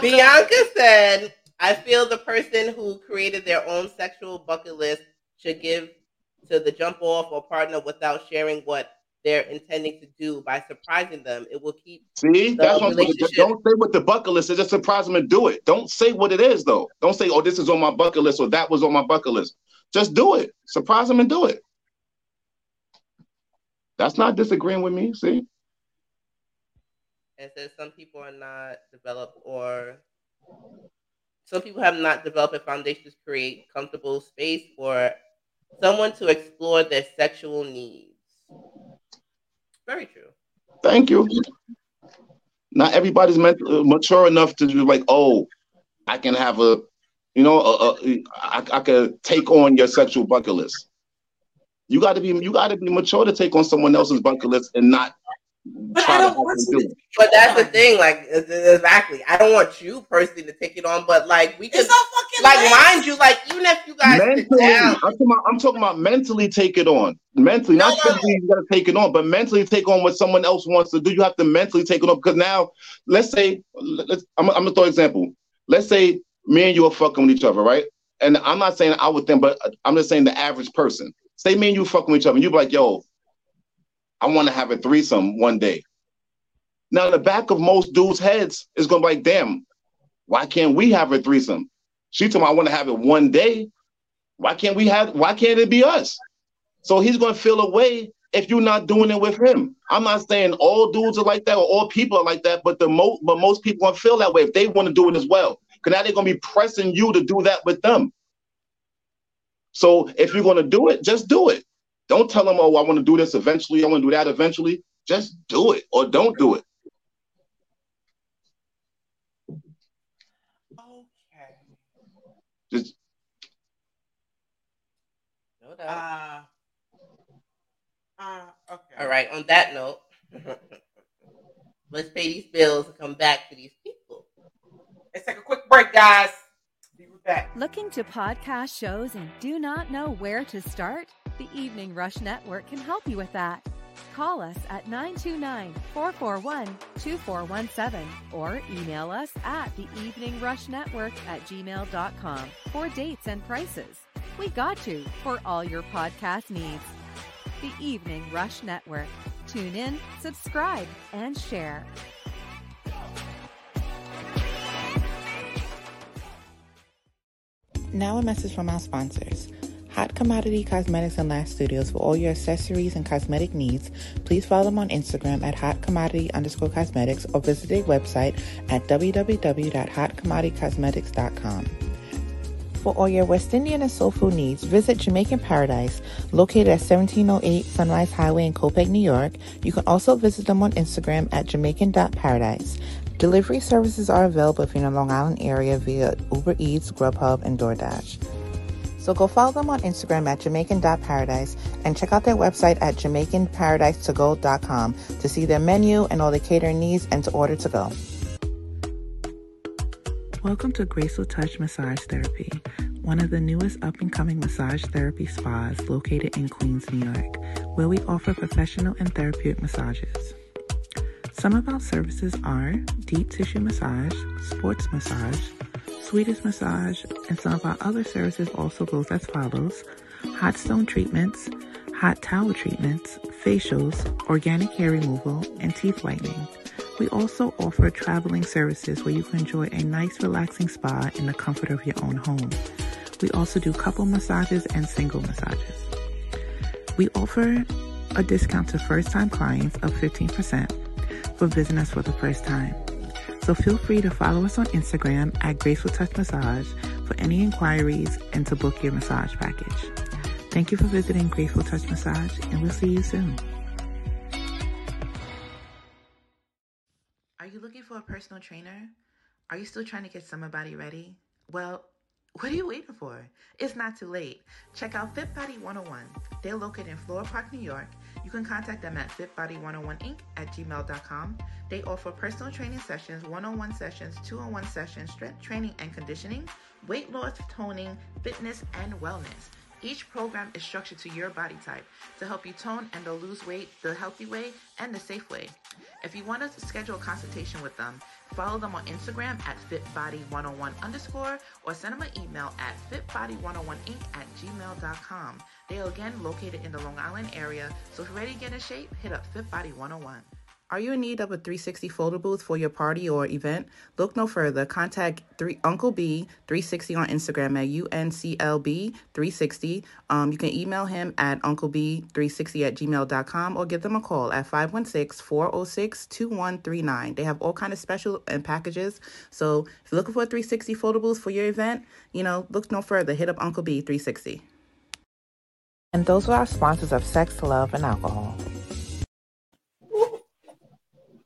Bianca said, I feel the person who created their own sexual bucket list should give to the jump off or partner without sharing what they're intending to do by surprising them. It will keep see that's what don't say what the bucket list is, just surprise them and do it. Don't say what it is though. Don't say, oh, this is on my bucket list or that was on my bucket list. Just do it. Surprise them and do it. That's not disagreeing with me. See? and says some people are not developed or some people have not developed a foundation to create comfortable space for someone to explore their sexual needs. Very true. Thank you. Not everybody's uh, mature enough to be like, oh, I can have a, you know, a, a, I, I could take on your sexual bucket list. You got to be, you got to be mature to take on someone else's bucket list and not but I don't want you. To, but that's the thing, like exactly. I don't want you personally to take it on, but like we can, like list. mind you, like even if you guys mentally, down, I'm talking, about, I'm talking about mentally take it on. Mentally, no, not no, physically, you gotta take it on, but mentally take on what someone else wants to do. You have to mentally take it on because now, let's say, let's, I'm, I'm gonna throw an example. Let's say me and you are fucking with each other, right? And I'm not saying I would think, but I'm just saying the average person. Say me and you fucking with each other, and you be like, yo, I want to have a threesome one day. Now, the back of most dudes' heads is gonna be like, damn, why can't we have a threesome? She told me I want to have it one day. Why can't we have why can't it be us? So he's gonna feel a way if you're not doing it with him. I'm not saying all dudes are like that or all people are like that, but the most but most people gonna feel that way if they want to do it as well. Because now they're gonna be pressing you to do that with them. So if you're gonna do it, just do it. Don't tell them, oh, I want to do this eventually, I want to do that eventually. Just do it or don't do it. Okay. Just No doubt. Uh, uh, okay. All right. On that note, let's pay these bills and come back to these people. Let's take a quick break, guys. Be right back. Looking to podcast shows and do not know where to start? The Evening Rush Network can help you with that. Call us at 929 441 2417 or email us at the Evening Rush Network at gmail.com for dates and prices. We got you for all your podcast needs. The Evening Rush Network. Tune in, subscribe, and share. Now a message from our sponsors. Hot Commodity Cosmetics and Lash Studios for all your accessories and cosmetic needs. Please follow them on Instagram at hot commodity underscore cosmetics or visit their website at www.hotcommoditycosmetics.com. For all your West Indian and soul food needs, visit Jamaican Paradise, located at 1708 Sunrise Highway in Copiague, New York. You can also visit them on Instagram at jamaican.paradise. Delivery services are available if you're in the Long Island area via Uber Eats, Grubhub, and DoorDash. So go follow them on Instagram at jamaican.paradise and check out their website at jamaicanparadisetogo.com to see their menu and all the catering needs and to order to go. Welcome to Graceful Touch Massage Therapy, one of the newest up and coming massage therapy spas located in Queens, New York, where we offer professional and therapeutic massages. Some of our services are deep tissue massage, sports massage, Swedish massage, and some of our other services also goes as follows hot stone treatments, hot towel treatments, facials, organic hair removal, and teeth whitening. We also offer traveling services where you can enjoy a nice, relaxing spa in the comfort of your own home. We also do couple massages and single massages. We offer a discount to first time clients of 15% for visiting us for the first time. So feel free to follow us on Instagram at Graceful Touch Massage for any inquiries and to book your massage package. Thank you for visiting Graceful Touch Massage, and we'll see you soon. Are you looking for a personal trainer? Are you still trying to get summer body ready? Well, what are you waiting for? It's not too late. Check out Fit Body 101. They're located in Floral Park, New York. You can contact them at fitbody101inc at gmail.com. They offer personal training sessions, one-on-one sessions, two-on-one sessions, strength training and conditioning, weight loss, toning, fitness, and wellness. Each program is structured to your body type to help you tone and to lose weight the healthy way and the safe way. If you want to schedule a consultation with them, follow them on Instagram at fitbody101 underscore or send them an email at fitbody101inc at gmail.com. They are again located in the Long Island area, so if you're ready to get in shape, hit up FitBody101. Are you in need of a 360 photo booth for your party or event? Look no further. Contact three, Uncle B 360 on Instagram at UNCLB 360. Um, you can email him at UncleB360 at gmail.com or give them a call at 516 406 2139. They have all kind of special and packages. So if you're looking for a 360 photo booth for your event, you know, look no further. Hit up Uncle B 360. And those were our sponsors of Sex, Love, and Alcohol.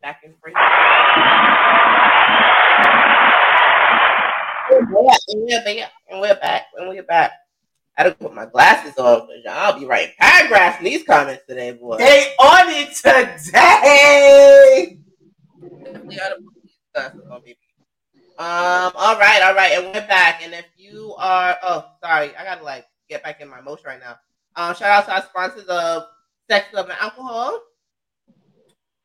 Back in free. And we're back, and we're back, and we're back, and we're back. I had to put my glasses on because I'll be writing paragraphs in these comments today, boy. They on it today. Definitely ought to put these glasses on, baby. Um, all right, all right, and we're back. And if you are, oh, sorry, I gotta like get back in my motion right now. Um, shout out to our sponsors of Sex, Love, and Alcohol.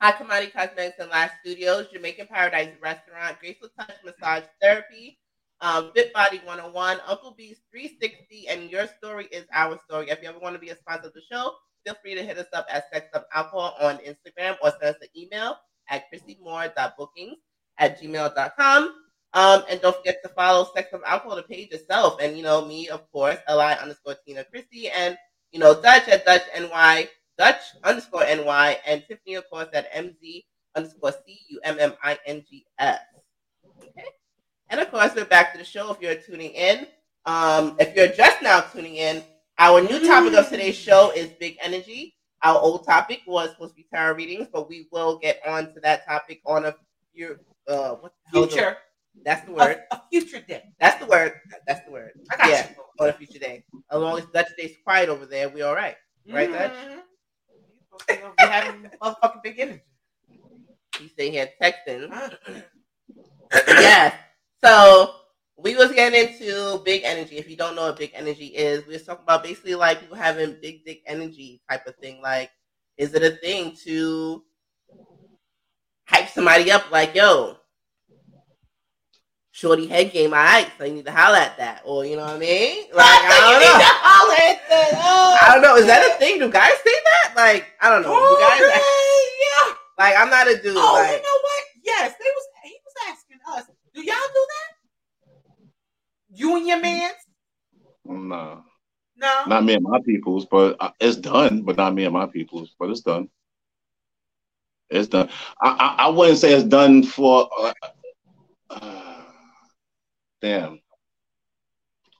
Hot Commodity Cosmetics and Lash Studios, Jamaican Paradise Restaurant, Graceful Touch Massage Therapy, um, Fit Body 101, Uncle B's 360, and Your Story is Our Story. If you ever want to be a sponsor of the show, feel free to hit us up at Sex Up Alcohol on Instagram or send us an email at christymore.bookings at gmail.com. Um, and don't forget to follow Sex of Alcohol, the page itself. And, you know, me, of course, Li underscore Tina Christie, and, you know, Dutch at Dutch NY, Dutch underscore NY, and Tiffany, of course, at MZ underscore C U M M I N G S. Okay. And of course, we're back to the show if you're tuning in. Um, if you're just now tuning in, our new topic of today's show is big energy. Our old topic was supposed to be tarot readings, but we will get on to that topic on a uh, the Future. That's the word. A, a future day. That's the word. That's the word. I got yeah, you. on a future day. As long as Dutch stays quiet over there, we all right. Right, Dutch? Mhm. You supposed to be having motherfucking big energy. He's sitting here texting. Yes. So we was getting into big energy. If you don't know what big energy is, we was talking about basically like people having big dick energy type of thing. Like, is it a thing to hype somebody up? Like, yo, shorty head game, all right, so you need to holler at that, or you know what I mean? Like, I don't know. I don't know. Is that a thing? Do guys say that? Like, I don't know. Do guys? yeah. Like, I'm not a dude. Oh, like, you know what? Yes, they was. He was asking us. Do y'all do that? You and your mans? Nah, No. not me and my peoples, but it's done. But not me and my peoples, but it's done. It's done. I I, I wouldn't say it's done for. Uh, uh, damn.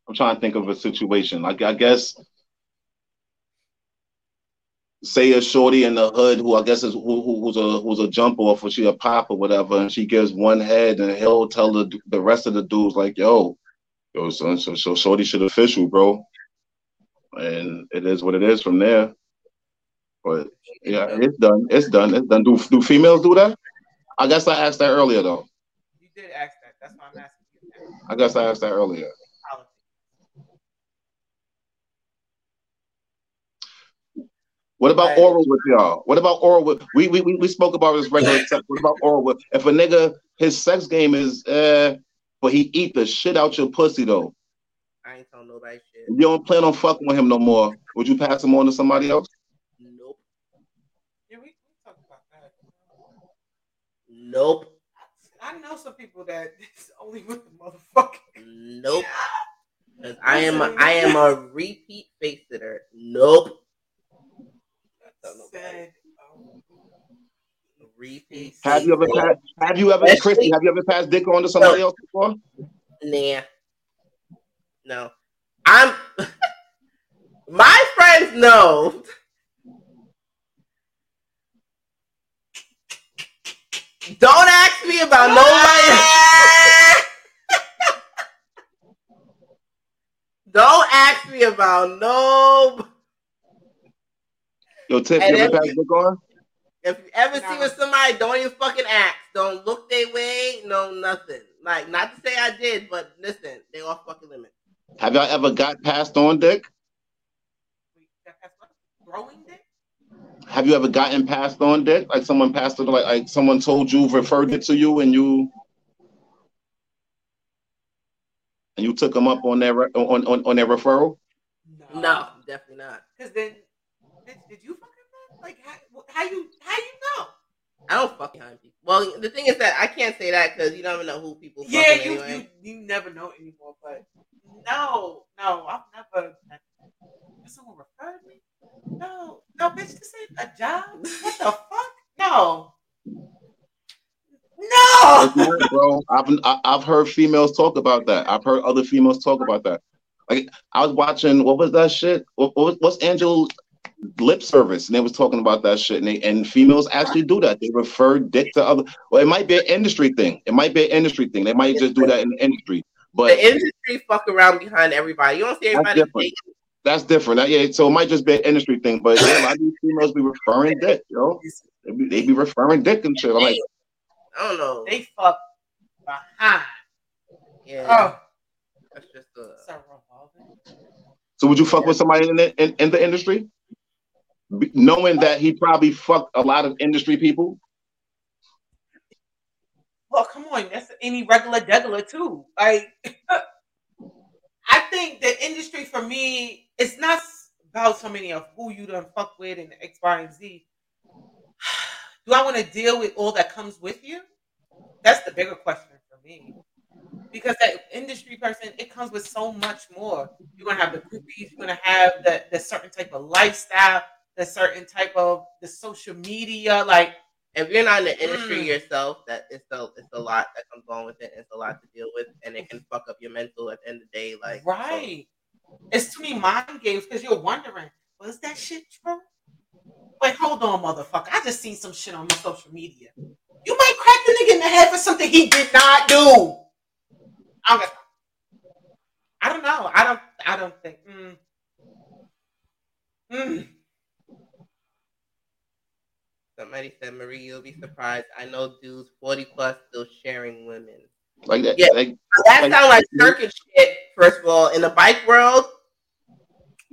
I'm trying to think of a situation. Like I guess, say a shorty in the hood who I guess is who, who, who's a who's a jump off or she a pop or whatever, and she gives one head, and he'll tell the the rest of the dudes like, "Yo, yo, son, so so shorty should official, bro." And it is what it is from there. But yeah, it's done. It's done. It's done. Do do females do that? I guess I asked that earlier though. You did ask that. That's why I'm asking you. I guess I asked that earlier. What about Right. oral with y'all? What about oral with we we we, we spoke about this regular sex. What about oral with if a nigga his sex game is uh but he eat the shit out your pussy though. I ain't telling nobody shit. You don't plan on fucking with him no more. Would you pass him on to somebody else? Nope. Yeah, we, we talked about that. Nope. I know some people that it's only with the motherfucker. Nope. 'Cause I am a, I am a repeat face sitter. Nope. Don't know. Said, um, Repeat. Have you ever face passed have you ever Especially- Christy, have you ever passed dick on to somebody else before? Nah. No. I'm my friends know. Don't ask me about nobody. Don't ask me about no. Yo, Tiff, And you ever if passed you- on? If you ever see Nah. with somebody, don't even fucking ask. Don't look their way. No, nothing. Like, not to say I did, but listen, they off fucking limit. Have y'all ever got passed on dick? wait, that- that's what? Throwing dick? Have you ever gotten passed on dick? Like someone passed it, like like someone told you, referred it to you, and you and you took them up on their on on, on their referral. No, definitely not. Because then, bitch, did you fucking know? Like, how, how you how you know? I don't fuck behind people. Well, the thing is that I can't say that because you don't know who people. Yeah, you, anyway. you you never know anymore. But no, no, I've never. Did someone referred me? No, no, bitch, this ain't a job. What the fuck? No. No. Bro. I've I- I've heard females talk about that. I've heard other females talk about that. Like I was watching, what was that shit? What, what what's Angel lip service? And they was talking about that shit. And they, and females actually do that. They refer dick to other. Well, it might be an industry thing. It might be an industry thing. They might just do that in the industry. But the industry fuck around behind everybody. You don't see everybody. different. dating. that's different. That- yeah, so it might just be an industry thing. But yeah, a lot of these females be referring dick, yo. They be, they be referring dick and shit. I'm like, I don't know. They fuck behind. yeah, Oh, that's just uh, a revolving. so would you fuck with somebody in the in, in the industry, Be- knowing that he probably fucked a lot of industry people? Well, come on, that's any regular degular too. Like, I think the industry for me, it's not about so many of who you done fuck with and X, Y, and Z. do I want to deal with all that comes with you? That's the bigger question for me. Because that industry person, it comes with so much more. You're gonna have the groupies, you're gonna have the, the certain type of lifestyle, the certain type of the social media, like if you're not in the industry Mm. yourself, that it's a it's a lot that comes along with it. It's a lot to deal with, and it can fuck up your mental at the end of the day. Like so- right. It's too many mind games because you're wondering, was that shit true? Wait, hold on, motherfucker. I just seen some shit on your social media. You might crack the nigga in the head for something he did not do. I don't, I don't know. I don't. I don't think. Mm. Mm. Somebody said, Marie, you'll be surprised. I know dudes forty plus still sharing women. Like that. Yeah. Like, That Like- sounds like circus shit. First of all, in the bike world,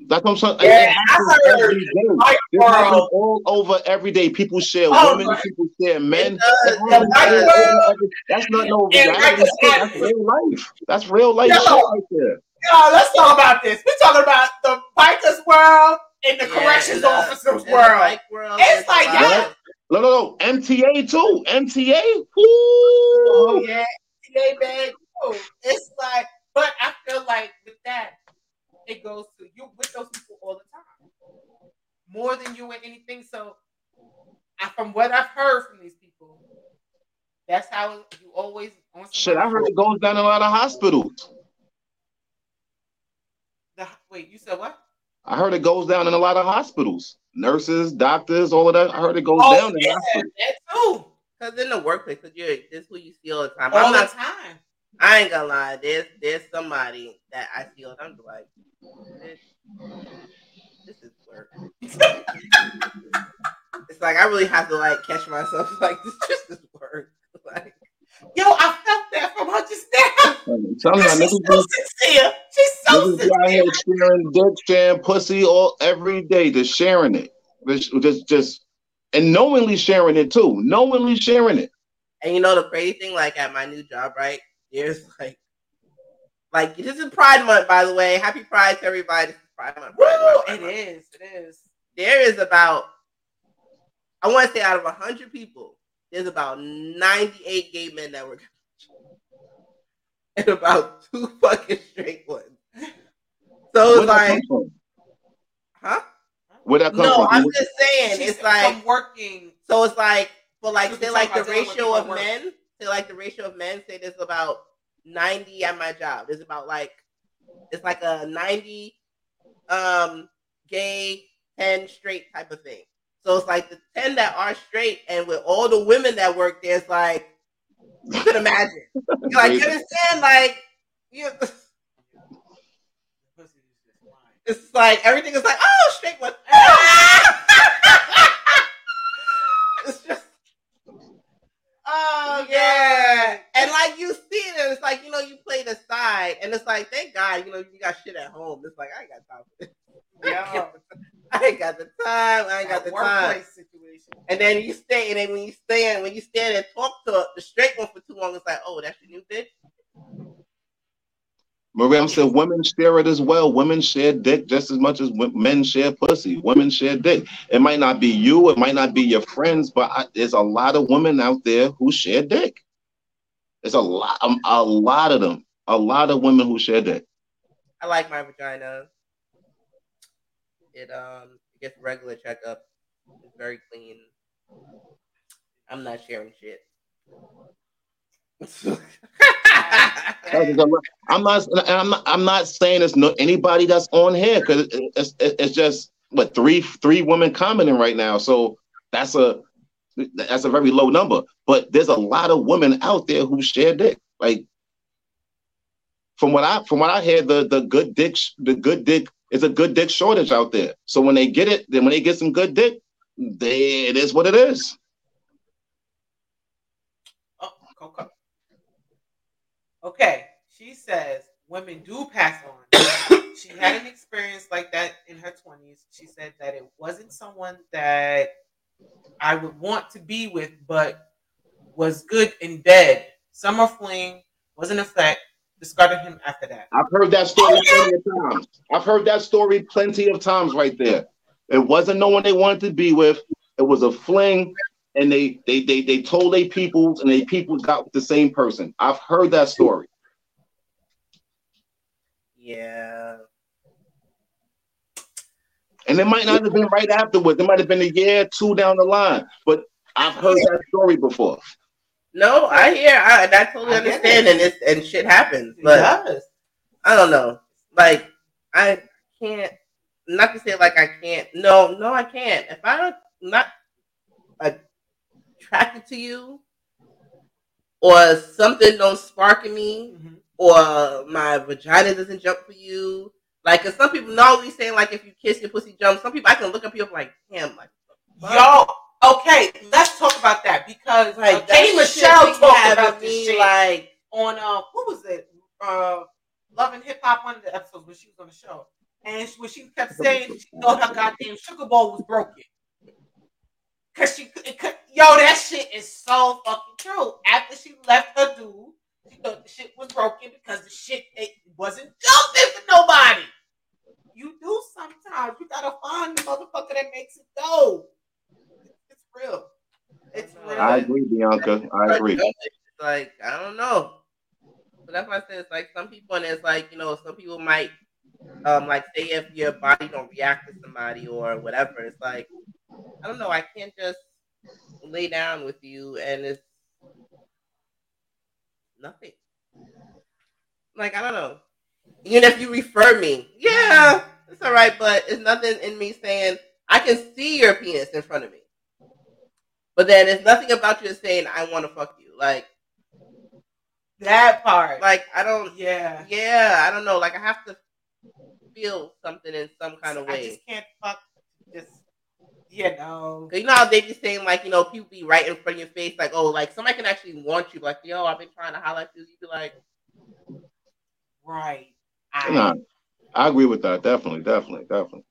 that's what I'm saying. Yeah, It happens I heard. Bike world. all over every day. People share Oh, women, right. people share men. It does. It Bike world. That's not no Yeah, reality shit. that's That's real life. That's real life Yeah. shit right there. Yo, let's talk about this. We're talking about the bikers world and the Yeah, corrections officers world. bike world, It's like, lot yeah. of- No, no, no. MTA too. MTA. Oh, Woo! Oh yeah, TA bag. Oh, it's like, but I feel like with that, it goes to you with those people all the time, more than you with anything. So, I, from what I've heard from these people, that's how you always. On Shit, I heard it goes down in a lot of hospitals. The, wait, you said what? I heard it goes down in a lot of hospitals. Nurses, doctors, all of that. I heard it goes Oh down in yeah, hospitals. that too. Cause in the workplace, cause you're this is who you see all the time. All I'm the not. time. I ain't gonna lie. There's there's somebody that I see all the time. Like this, this is work. it's like I really have to like catch myself. Like this just is work. Like Yo, I felt that from her just now. I'm telling you, She's so be- sincere. She's so niggas be out here sincere. sharing dick, sharing pussy all every day, just sharing it. Just, just, just, and knowingly sharing it too. Knowingly sharing it. And you know the crazy thing, like at my new job, right? There's like, like this is Pride Month, by the way. Happy Pride to everybody. This is Pride Month. Pride Woo, Month, Pride it Month. is. It is. There is about, I want to say out of hundred people, there's about 98 gay men that work, and about two fucking straight ones. So Where it's like, huh? Where that come No, from? I'm just saying, She's it's like from working. So it's like for like Because say like the talking about dealing with ratio of work. men, say like the ratio of men, say there's about 90 at my job. There's about like it's like a 90 um gay, 10 straight type of thing. So it's like the 10 that are straight and with all the women that work there, it's like you could imagine. You're like you understand, like you it's like everything is like, oh straight one. it's just Oh Yeah, and like you see it, and it's like you know you play the side, and it's like thank God you know you got shit at home. It's like I ain't got time for this. Yeah. I ain't got the time. I ain't got the time. workplace situation. And then you stay, and then when you stand, when you stand and talk to the straight one for too long, it's like, oh, that's your new bitch. Miriam said women share it as well. Women share dick just as much as men share pussy. Women share dick. It might not be you, it might not be your friends, but I, there's a lot of women out there who share dick. There's a lot, um, a lot of them, a lot of women who share dick. I like my vagina. It um it gets regular checkup. It's very clean. I'm not sharing shit. I'm not, I'm not, I'm not saying it's no anybody that's on here because it's, it's, just what three, three women commenting right now. So that's a, that's a very low number. But there's a lot of women out there who share dick. Like from what I, from what I hear, the the good dick, the good dick is a good dick shortage out there. So when they get it, then when they get some good dick, they it is what it is. Oh, Coco. Okay, she says women do pass on. she had an experience like that in her 20s. She said that it wasn't someone that I would want to be with, but was good in bed. Summer fling was an effect. Discarded him after that. I've heard that story oh, plenty of times. I've heard that story plenty of times right there. It wasn't no one they wanted to be with. It was a fling, and they they they they told their peoples and they people got with the same person. I've heard that story. Yeah. And it might not have been right afterwards. It might have been a year, two down the line. But I've heard that story before. No, I hear. I, I totally I understand, it. and it's and shit happens. But. I don't know. Like I can't. Not to say like I can't. No, no, I can't. If I'm not not attracted to you, or something don't spark in me, Mhm. or my vagina doesn't jump for you. Like, cause some people know we saying like if you kiss your pussy jumps. Some people I can look up people like, damn, like. Yo, okay, let's talk about that because like uh, that Michelle talked about this shit Like, on uh, what was it? Uh, Love and Hip Hop, one of the episodes when she was on the show, and she, when she kept saying she thought her goddamn sugar bowl was broken. Cause she, it could, yo, that shit is so fucking true. After she left her dude, she thought the shit was broken because the shit it wasn't jumping for nobody. You do sometimes. You gotta find the motherfucker that makes it go. Real. It's real. I agree, Bianca. I agree. Like, I don't know. But that's why I said it's like some people, and it's like you know, some people might, um, like say if your body don't react to somebody or whatever. It's like I don't know. I can't just lay down with you and it's nothing. Like I don't know. Even if you refer me, yeah, it's all right. But it's nothing in me saying I can see your penis in front of me. But then it's nothing about you saying I want to fuck you. Like, that part. like I don't. yeah. Yeah, I don't know. Like I have to feel something in some kind of way. I way. just can't fuck. Just you know. you know how they be saying like, you know, people be right in front of your face, like, oh, like somebody can actually want you, like, yo, I've been trying to highlight you. You be like, Right. Nah, I agree with that. Definitely, definitely, definitely.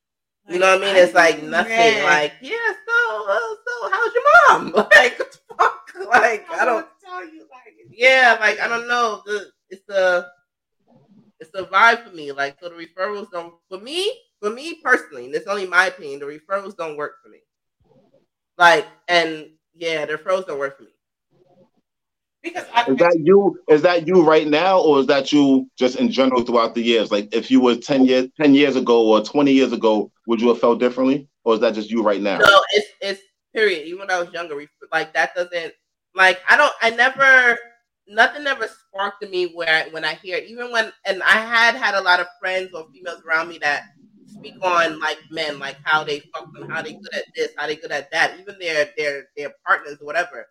You know what I mean? It's like nothing. Like, yeah, so, uh, so how's your mom? Like, fuck? Like, I don't. tell you like Yeah, like I don't know. The it's the it's the vibe for me. Like, so the referrals don't for me. For me personally, and it's only my opinion. The referrals don't work for me. Like, and yeah, the referrals don't work for me. Because I Is that you? Is that you right now, or is that you just in general throughout the years? Like if you were ten years, ten years ago, or twenty years ago, would you have felt differently, or is that just you right now? No, it's it's period. Even when I was younger, like that doesn't like I don't I never nothing ever sparked in me where when I hear even when and I had had a lot of friends or females around me that speak on like men like how they fuck them, how they good at this, how they good at that, even their their their partners or whatever.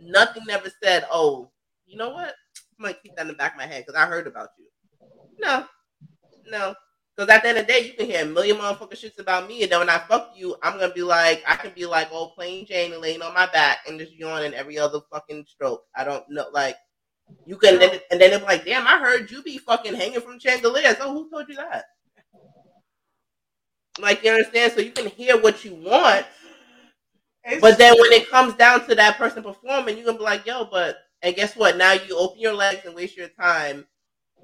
Nothing never said, oh, you know what? I'm gonna keep that in the back of my head because I heard about you. No, no. Because at the end of the day, you can hear a million motherfucking shits about me, and then when I fuck you, I'm gonna be like, I can be like, oh, plain Jane and laying on my back and just yawning every other fucking stroke. I don't know, like, you can, then, and then it's like, damn, I heard you be fucking hanging from chandeliers. Oh, who told you that? Like, you understand? So you can hear what you want, It's- but then when it comes down to that person performing, you're gonna be like, yo, but and guess what? Now you open your legs and waste your time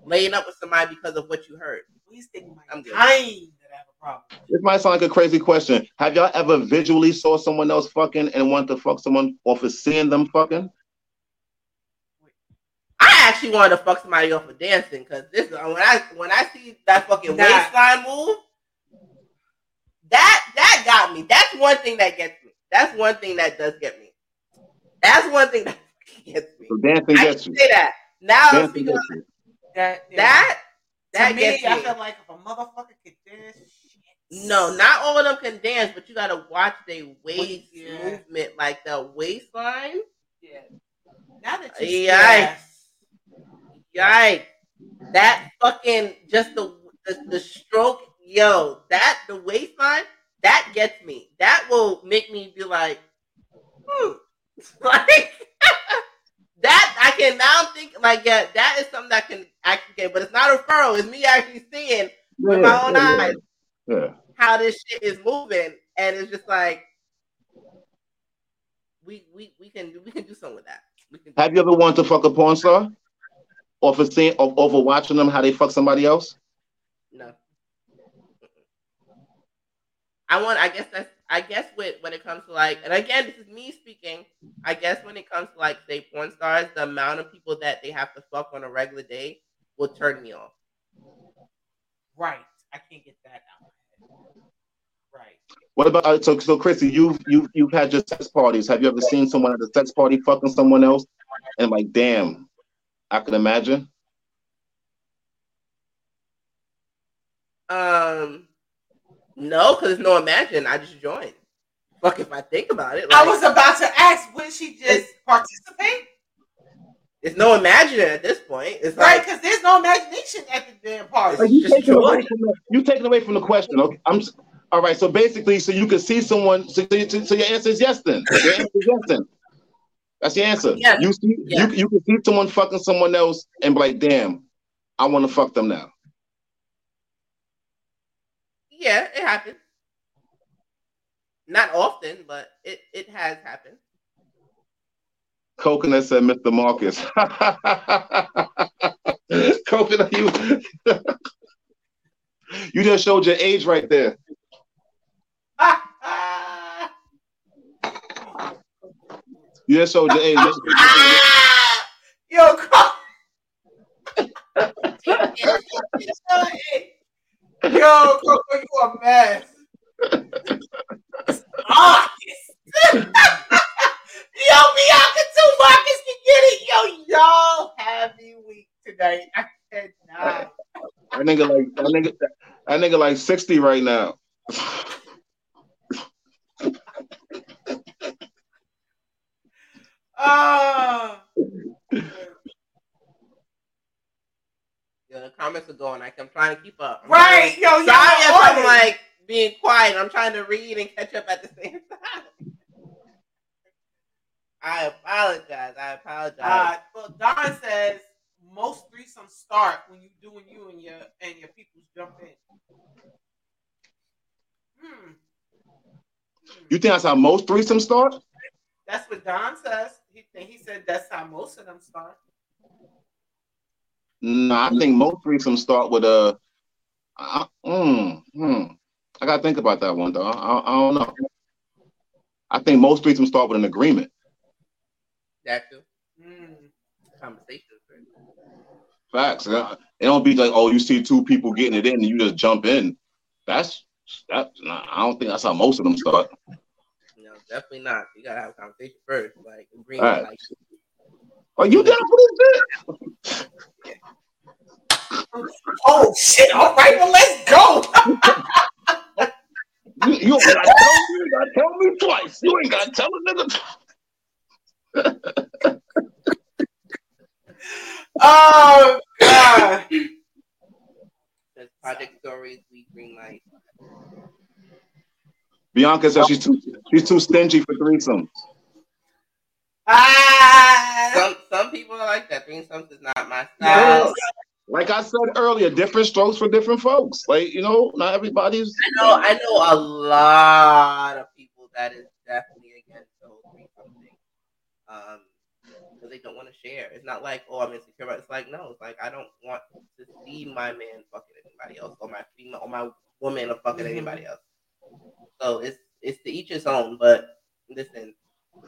laying up with somebody because of what you heard. wasting my I'm good. time that I have a problem. This might sound like a crazy question. Have y'all ever visually saw someone else fucking and want to fuck someone off of seeing them fucking? I actually wanted to fuck somebody off of dancing because this uh, when I when I see that fucking Nah. waistline move, that that got me. That's one thing that gets me. That's one thing that does get me. That's one thing that gets me. So dancing I gets you. say that. Now I'm Dancing speaking gets of you. That yeah. that. That to me, gets me. I feel like if a motherfucker could dance, shit. No, not all of them can dance, but you gotta watch their waist Yeah. movement, like the waistline. Yeah. Now that you Yikes. Yikes. That fucking just the, the the stroke, yo, that the waistline, that gets me. That will make me be like, hmm. Like that I can now think like yeah, that is something that can actually get, but it's not a referral, it's me actually seeing with my own yeah, eyes yeah. how this shit is moving, and it's just like we we we can we can do something with that. Have you ever wanted to fuck a porn star? Or for seeing or over watching them how they fuck somebody else? I want. I guess that's. I guess with when it comes to like, and again, this is me speaking. I guess when it comes to like say porn stars, the amount of people that they have to fuck on a regular day will turn me off. Right. I can't get that out. Right. What about uh, so so Chrissy? You've you've you've had your sex parties. Have you ever seen someone at a sex party fucking someone else and like, damn, I can imagine. Um, no, because there's no imagine. I just joined. Fuck if I think about it. I was about to ask, would she just It's- participate? It's no imagine at this point. It's Right, like because there's no imagination at the damn party. Like, you Just taking away from the you taking away from the question. Okay, I'm s- all right. So basically, so you can see someone. So, so, so your answer is yes. Then your answer is yes. Then that's your answer. Yes. You see, Yes. you you can see someone fucking someone else and be like, damn, I want to fuck them now. Yeah, it happens. Not often, but it it has happened. Coconut said, Mr. Marcus. Coconut, you you just showed your age right there. You just showed your age. Yo. Yo, a mess. Marcus. Yo, Bianca too. Marcus can get it. Yo, y'all have me weak tonight. I cannot. That nigga like that nigga that nigga like 60 right now. Oh. Yeah, the comments are going. Like I'm trying to keep up. I'm Right, yo, trying- y'all Sorry if on I'm it. like being quiet. I'm trying to read and catch up at the same time. I apologize. I apologize. Uh, well, Don says most threesomes start when you doing you and your and your peoples jump in. Hmm. You think that's how most threesomes start? That's what Don says. He he said that's how most of them start. No, I think most threesomes start with a. I, mm. I gotta think about that one though. I, I don't know. I think most threesomes start with an agreement. that too. Hmm. Conversation. Facts. It don't be like, oh, you see two people getting it in and you just jump in. That's that. Nah, I don't think that's how most of them start. No, definitely not. You gotta have a conversation first. Like agreement. Right. Like Like you down for this shit? Oh shit! All right, well let's go. You, you ain't gotta tell me. You gotta tell me twice. You ain't gotta tell a nigga. Oh god. the project stories, we green light. Bianca says she's too she's too stingy for threesomes. Ah. Some some people are like that. Threesomes is not my Yes. style. Like I said earlier, different strokes for different folks. Like you know, not everybody's. I know I know a lot of people that is definitely against the whole threesome thing. Um because they don't want to share. It's not like, oh, I'm insecure. But it's like, no, it's like I don't want to see my man fucking anybody else, or my female, or my woman, or fucking Mhm. anybody else. So it's it's to each his own. But listen,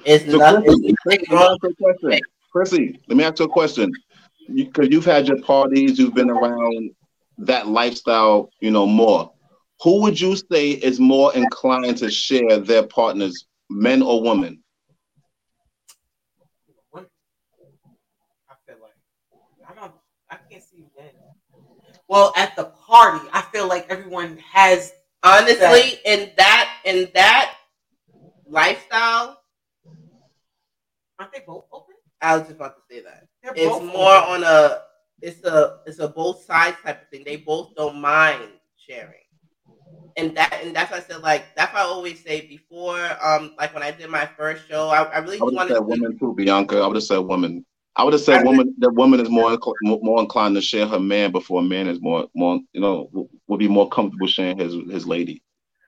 it's So not. Chrissy, It's let me ask you a question. Chrissy, let me ask you a question. Because you, have had your parties, you've been around that lifestyle, you know, more. Who would you say is more inclined to share their partners, men or women? I feel like I don't. I can't see when. Well, at the party, I feel like everyone has. honestly in that in that lifestyle. Aren't they both open? I was just about to say that. They're it's more open. on a it's a it's a both sides type of thing. They both don't mind sharing. And that and that's why I said like that's why I always say before um like when I did my first show I, I really I would have wanted said to women too, Bianca. I would have said woman I would have said woman. That woman is more incl- more inclined to share her man before a man is more more you know w- would be more comfortable sharing his his lady.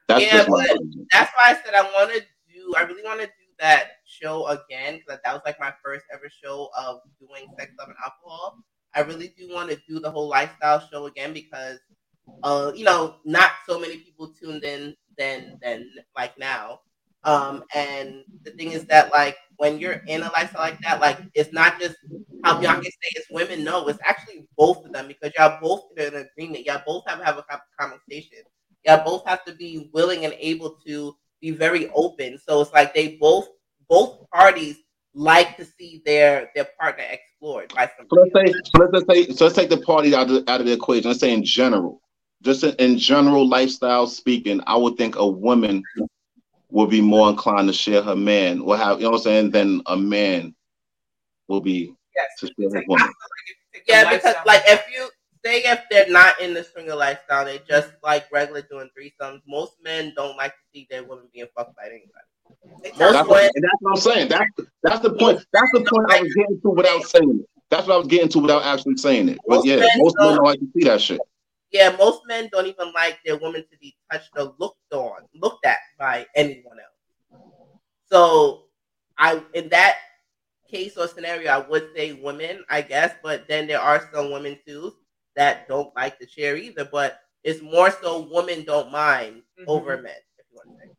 That's Yeah, just but- that's why I said I want to do I really want to do that show again because that was like my first ever show of doing sex love and alcohol. I really do want to do the whole lifestyle show again because uh you know not so many people tuned in then than like now. Um, and the thing is that like when you're in a lifestyle like that, like it's not just how Bianca say it's women. No, it's actually both of them because y'all both in an agreement. Y'all both have to have a conversation. Y'all both have to be willing and able to be very open. So it's like they both both parties like to see their their partner explored by somebody. So let's say so let's say so let's take the party out of out of the equation. Let's say in general, just in, in general lifestyle speaking, I would think a woman will be more inclined to share her man will have you know what I'm saying than a man will be yes. to share his woman. Yeah, because like if you say if they're not in the swinger lifestyle, they just like regular doing threesomes. Most men don't like to see their women being fucked by anybody. That's what, and that's what I'm saying. That's that's the point. That's the point I was getting to without saying it. That's what I was getting to without actually saying it. But yeah, most men don't like to see that shit yeah, most men don't even like their women to be touched or looked on, looked at by anyone else. So I in that case or scenario, I would say women, I guess, but then there are some women too that don't like to share either. But it's more so women don't mind mm-hmm. over men, if you want to say.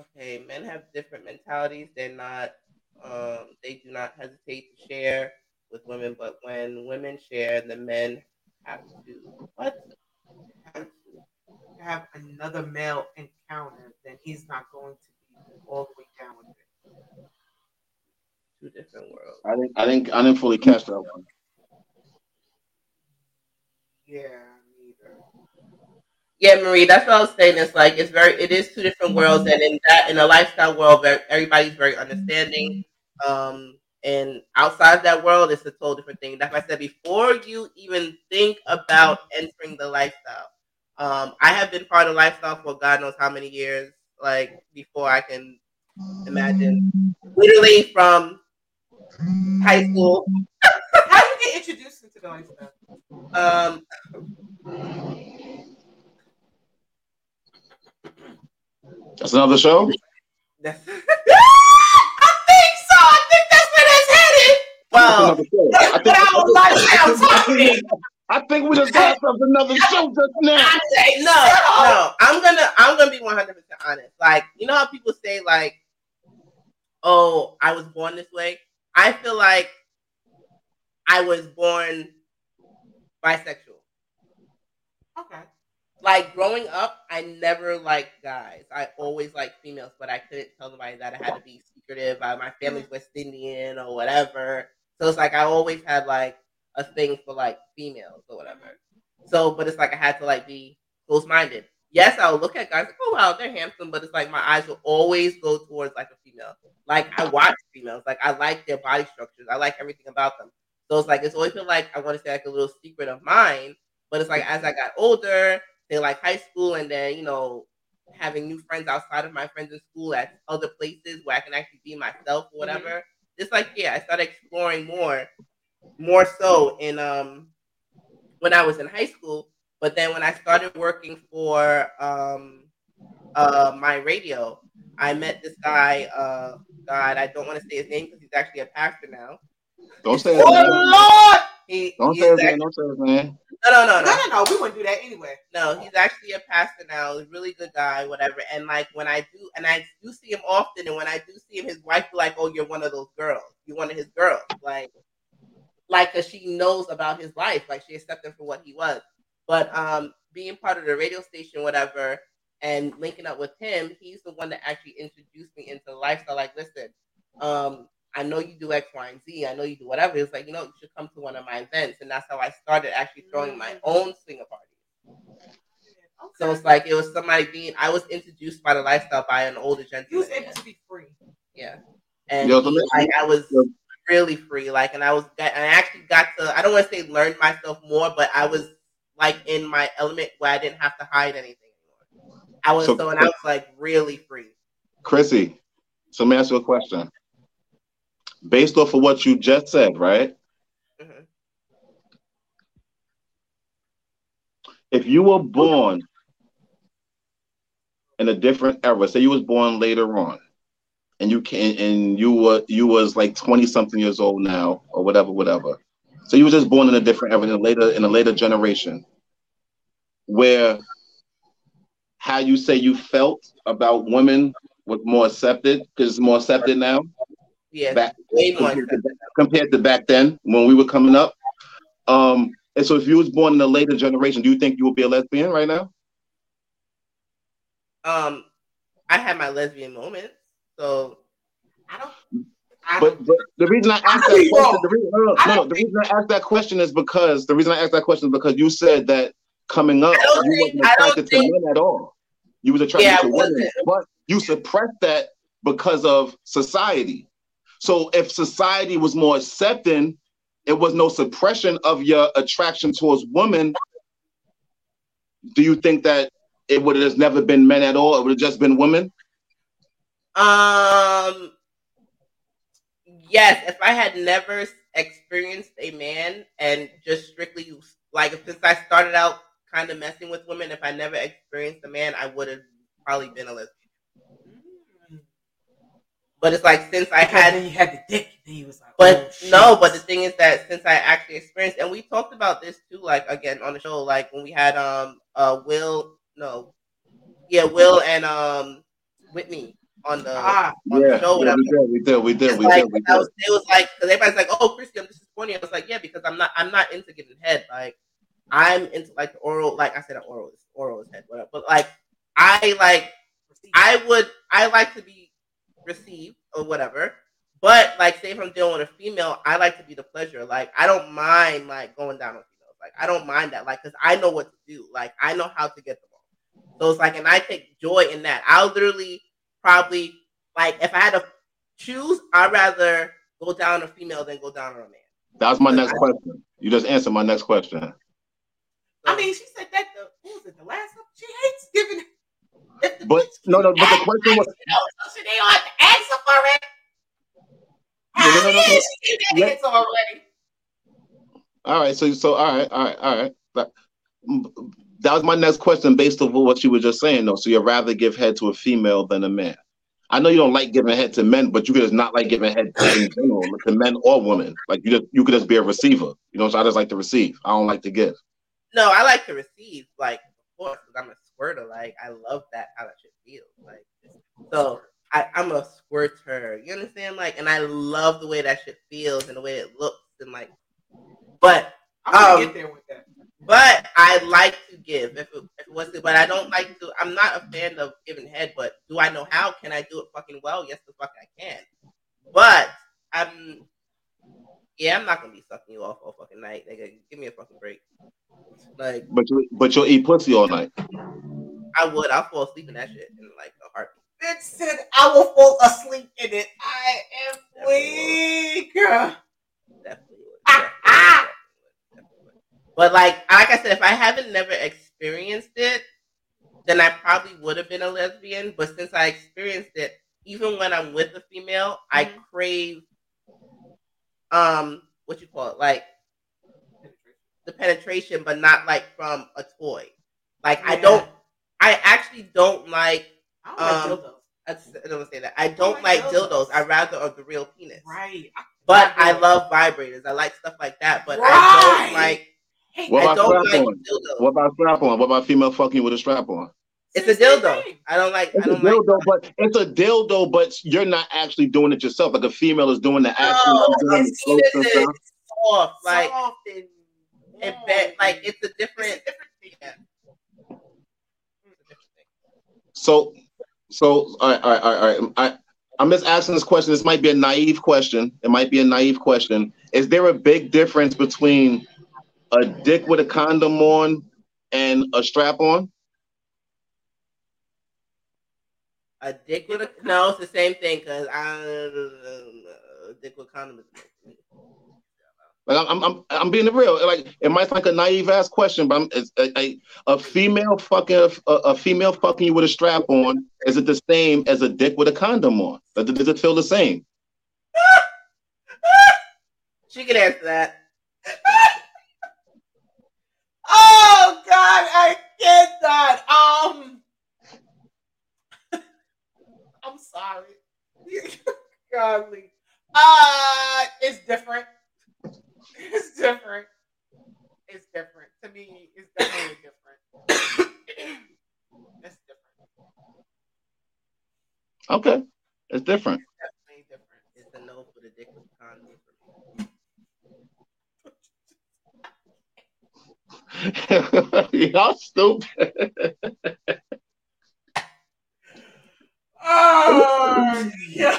Okay, men have different mentalities. They're not um, they do not hesitate to share with women, but when women share, the men have to what? Have to have another male encounter, then he's not going to be all the way down with it. Two different worlds. I didn't. I didn't. I didn't fully catch that one. Yeah. Yeah, Marie, that's what I was saying. It's like it's very, it is two different worlds, and in that, in a lifestyle world, everybody's very understanding. Um, and outside that world, it's a total different thing. Like I said, before you even think about entering the lifestyle, um, I have been part of lifestyle for God knows how many years. Like before I can imagine, literally from high school. how did you get introduced into the lifestyle? Um, That's another show. I think so. I think that's where that's headed. Well, I think, I, think, I think we just got from another show just now. I say no, no. I'm gonna I'm gonna be 100 percent honest. Like you know how people say like, "Oh, I was born this way." I feel like I was born bisexual. Okay. Like growing up, I never liked guys. I always liked females, but I couldn't tell anybody that I had to be secretive. I, my family's mm-hmm. West Indian or whatever. So it's like I always had like a thing for like females or whatever. So, but it's like I had to like be close minded. Yes, I'll look at guys like, oh wow, they're handsome, but it's like my eyes will always go towards like a female. Like I watch females, like I like their body structures, I like everything about them. So it's like it's always been like I want to say like a little secret of mine, but it's like as I got older, say like high school, and then you know having new friends outside of my friends in school at other places where I can actually be myself or whatever. Mm-hmm just like yeah, I started exploring more, more so in um when I was in high school. But then when I started working for um uh my radio, I met this guy. Uh, God, I don't want to say his name because he's actually a pastor now. Don't say his oh, name. Lord! He, don't say his name. Don't say his name. No, no, no, no, no, no. We wouldn't do that anyway. No, he's actually a pastor now. He's a really good guy, whatever. And like when I do, and I do see him often, and when I do see him, his wife be like, "Oh, you're one of those girls. You're one of his girls." Like, like, cause she knows about his life. Like she accepted him for what he was. But um, being part of the radio station, whatever, and linking up with him, he's the one that actually introduced me into lifestyle. Like, listen, um, I know you do X, Y, and Z. I know you do whatever. It's like, you know, you should come to one of my events. And that's how I started actually throwing my mm. own swinger parties. Okay. So it's like it was somebody being I was introduced by the lifestyle by an older gentleman. You was able to be free. Yeah. And Yo, he, like I was really free. Like and I was I actually got to I don't want to say learn myself more, but I was like in my element where I didn't have to hide anything anymore. I was so, so and I was like really free. Chrissy, so let me ask you a question based off of what you just said, right? Mm-hmm. If you were born in a different era, say you was born later on, and you can and you were you was like 20 something years old now or whatever, whatever. So you were just born in a different era in a later in a later generation where how you say you felt about women was more accepted because it's more accepted now. Yeah, Back way more compared to, compared to back then when we were coming up. Um, and so if you was born in a later generation, do you think you would be a lesbian right now? Um, I had my lesbian moments, so I don't. I But, don't but the reason I asked I that question, wrong. the reason, no, no, I no, the reason I asked that question is because the reason I asked that question is because you said that coming up, you think- wasn't attracted to think- men at all. You was attracted Yeah, to women, but you suppressed that because of society. So if society was more accepting, it was no suppression of your attraction towards women. Do you think that it would have never been men at all? It would have just been women? Um, yes, if I had never experienced a man and just strictly like since I started out kind of messing with women, if I never experienced a man, I would have probably been a lesbian. But it's like since I had then you had the dick, then you was like, But oh, shit. no, but the thing is that since I actually experienced, and we talked about this too, like again on the show, like when we had um uh Will, no, yeah, Will and um Whitney on the ah, on Yeah, the show, yeah, whatever. we did, we did, we did, we like did, we did. was, it was like because everybody's like, "Oh, Christy, I'm disappointed." I was like, "Yeah, because I'm not. I'm not into getting head. Like, I'm into like the oral. Like I said, oral is oral is head, whatever. But like, I like I would I like to be received or whatever. But like say if I'm dealing with a female, I like to be the pleasure. Like I don't mind like going down on females. Like I don't mind that. Like because I know what to do. Like I know how to get them on. So it's like and I take joy in that. I'll literally probably like if I had to choose, I'd rather go down on a female than go down on a man. That was my next question. You just answered my next question. I mean, she said that the what was it the last one? She hates giving. But no, no, but the question was so she they to ask for it. No, no, no, no, no. She gave that Let- answer already. all right. So, so all right, all right, all right. That, that was my next question, based on what you were just saying, though. So you'd rather give head to a female than a man. I know you don't like giving head to men, but you could just not like giving head in general to men or women. Like you just you could just be a receiver. You know, so I just like to receive. I don't like to give. No, I like to receive, like, of course, because I'm a squirter. Like, I love that how that shit feels. Like, so I, I'm a squirter. You understand? Like, and I love the way that shit feels and the way it looks and like. But I'm gonna Um, get there with that. but I like to give if it, if it was to, but I don't like to. I'm not a fan of giving head. But do I know how? Can I do it fucking well? Yes, the fuck I can. But I'm. Yeah, I'm not gonna be sucking you off all fucking night, nigga. Give me a fucking break. Like. But you but you'll eat pussy all night. I would. I'll fall asleep in that shit in like a heartbeat. Bitch said I will fall asleep in it. I am weak. Definitely would. Ah, Definitely ah. would. Definitely would. But like, like I said, if I haven't never experienced it, then I probably would have been a lesbian. But since I experienced it, even when I'm with a female, I Mhm. crave, um, what you call it, like the penetration, but not like from a toy. Like I don't, I actually don't like. I don't like Um, dildos. I s- I don't say that. I don't like like dildos. dildos. I rather of the real penis. Right. I But I dildos. love vibrators. I like stuff like that. But I don't like. hate What I about strap like on? dildos. What about strap on? What about female fucking with a strap on? It's a dildo. I don't like. It's I a don't like. dildo, but it's a dildo, but you're not actually doing it yourself. Like a female is doing the action. No, doing it's the close and penis stuff. is soft. Like Soft and it, warm. like it's a different. It's a different thing. Yeah. It's a different thing. So, so right. All right. I, I'm just asking this question. This might be a naive question. It might be a naive question. Is there a big difference between a dick with a condom on and a strap on? A dick with a no, it's the same thing because I a dick with condom is. Like I'm, I'm, I'm, being real. Like it might sound like a naive ass question, but I'm, it's a, a, a female fucking a, a female fucking you with a strap on. Is it the same as a dick with a condom on? Does it- feel the same? She can answer that. Oh God, I cannot. Um, I'm sorry. Godly. Uh, it's different. It's different. It's different. To me, it's definitely different. it's different. Okay, it's different. Definitely different. It's a no for the dick with condom for me. Y'all stupid. Oh, yo,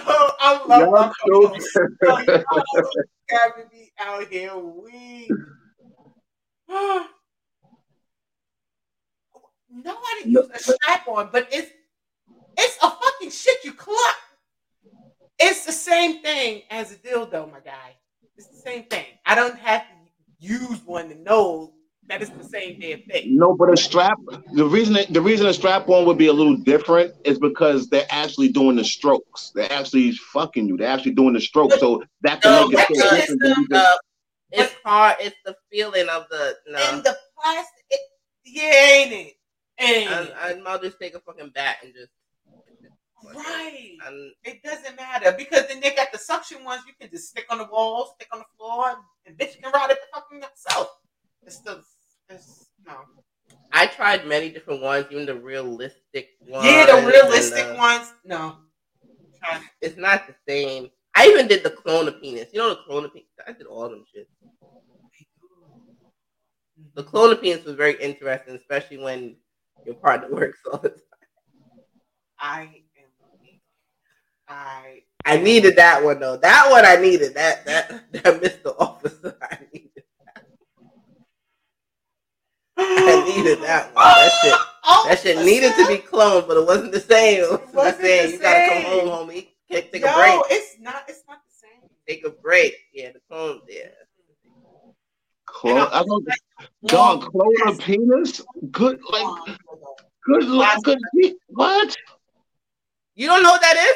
I love Y'all my co-host. stupid. Yo, y'all having me out here weak. Nobody use a strap on, but it's it's a fucking shit you clock. It's the same thing as a dildo, my guy. It's the same thing. I don't have to use one to know that it's the same damn thing. No, but a strap. The reason the reason a strap on would be a little different is because they're actually doing the strokes. They're actually fucking you. They're actually doing the strokes. So that can No, make it so it's, different the, just- it's hard. It's the feeling of the no. And the plastic, it, yeah, ain't it? Ain't I, it? I might just take a fucking bat and just. Right. And It doesn't matter because then they got the suction ones you can just stick on the wall, stick on the floor, and bitch can ride it the fucking itself. It's still, it's, no. I tried many different ones, even the realistic ones. yeah, the realistic the- ones, no. It's not the same. I even did the clone of penis. You know the clone of penis? I did all them shit. The clone of penis was very interesting, especially when your partner works all the time. I am. I I needed that one though. That one I needed. That that that Mr. Officer I needed. I needed that one. That shit Oh, that shit needed to be cloned, but it wasn't the same. I'm wasn't saying the you gotta come home, homie. Take, take Yo, a break. it's not. It's not the same. Take a break. Yeah, the clone. Yeah. Clone, I don't, dog, clone a penis? Good, like, good, luck, good. pe- What? You don't know what that is?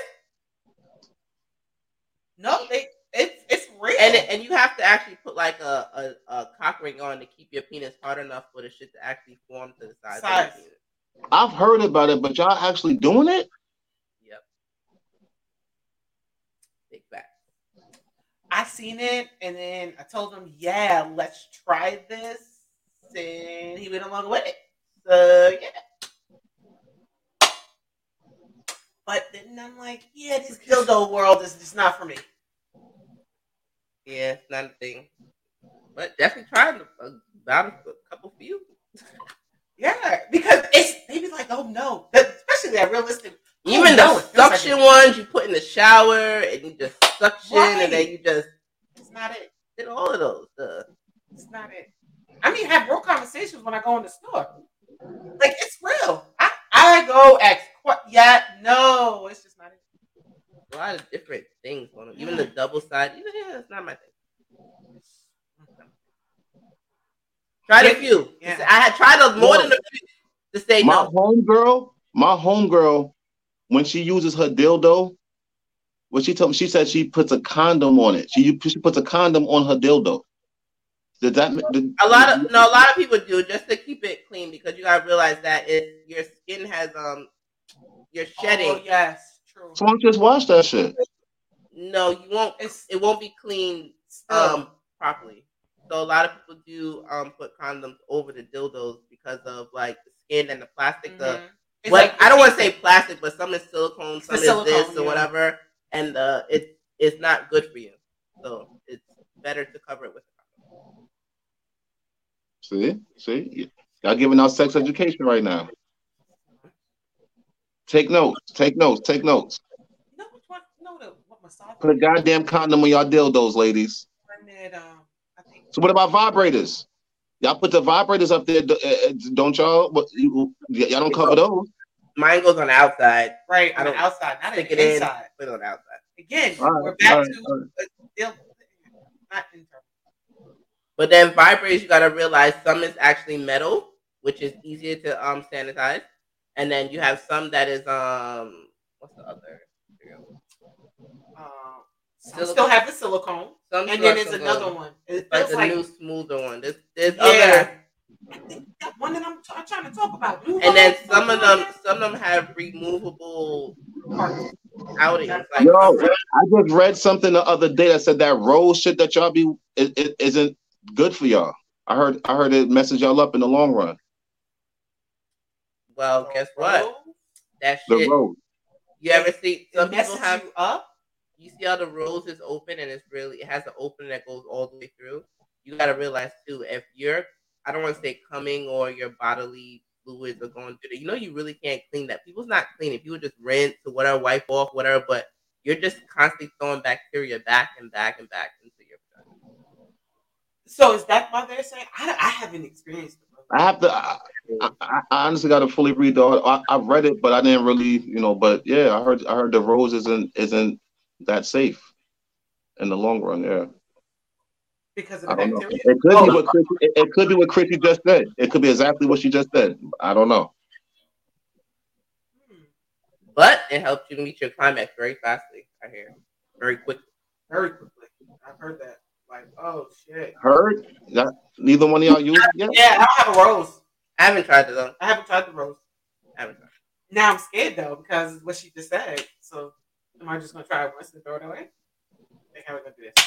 No, they. It's it's real. And and you have to actually put like a, a, a cock ring on to keep your penis hard enough for the shit to actually form to the size Size. of the penis. I've heard about it, but y'all actually doing it? Yep. Big fact. I seen it, and then I told him, "Yeah, let's try this," and he went along with it. So yeah. But then I'm like, "Yeah, this dildo world is just not for me." Yeah, it's not a thing. But definitely a- about a couple few. Yeah, because it's they be like, "Oh no," especially that realistic. Even Oh, the no, feels like suction ones you put in the shower and you just suction and then you just It's not it. did all of those. Uh, It's not it. I mean, have real conversations when I go in the store. Like it's real. I I go ask, what? Yeah, no, it's just not it. a lot of different things on them. Even the double side. Even yeah, it's not my thing. Tried a few. Yeah. I had tried a, more than a few to say My no. homegirl, my homegirl, when she uses her dildo, what she told me, she said she puts a condom on it. She she puts a condom on her dildo. Did that? Did, A lot of no, a lot of people do just to keep it clean because you gotta realize that it your skin has um you're shedding. Oh, yes, true. So don't just wash that shit. No, you won't. It's It won't be cleaned still, um properly. So a lot of people do um put condoms over the dildos because of like the skin and the plastic. The mhm. It's what like I don't want to say plastic, but some is silicone, some The is this silicone, or whatever, and uh, it it's not good for you. So it's better to cover it with. a condom. See, see, y'all giving out sex education right now. Take notes. Take notes. Take notes. You know which one? You know the what massage? Put a goddamn condom on y'all dildos, ladies. one that um I think So what about vibrators? Y'all put the vibrators up there, d- uh, uh, don't y'all? What, you, y'all don't cover those. Mine goes on the outside. right on the don't outside, not on Stick the it in. inside. Put it on the outside. Again, All right, we're back all right, to all right. not internal. But then vibrators, you gotta realize some is actually metal, which is easier to um sanitize, and then you have some that is um what's the other? Some Silicone. still have the silicone, Some and then there's silicone. another one. It like feels the like, new smoother one. There's there's yeah. other, I think that one that I'm, t- I'm trying to talk about. You and then some of something them some of them have removable outings. Like Yo, I just read something the other day that said that rose shit that y'all be it, it isn't good for y'all. I heard I heard it messes y'all up in the long run. well, guess what? Rose? That The shit rose. You ever see It some people have you up. You see how the rose is open and it's really it has an opening that goes all the way through. You gotta realize too, if you're I don't want to say coming or your bodily fluids are going through there, you know you really can't clean that. People's not cleaning. People just rinse or whatever, wipe off, whatever, but you're just constantly throwing bacteria back and back and back into your vagina. So is that why they're saying? I, I haven't experienced. I have to. I, I, I honestly got to fully read the. I, I read it, but I didn't really, you know. But yeah, I heard. I heard the rose isn't isn't that safe in the long run. Yeah, because of I don't know. bacteria. It could Oh, be what Chrissy, it, it could be what Chrissy just said. It could be exactly what she just said. I don't know. hmm, But it helps you meet your climax very fastly, I hear. Very quickly. very quickly. I've heard that. Like, oh shit. Heard? That, neither one of y'all used it? Yeah, I don't have a rose. I haven't tried it though. I haven't tried the rose. I haven't tried Now I'm scared though because what she just said. So am I just gonna try it once and throw it away? Like how are we gonna do this?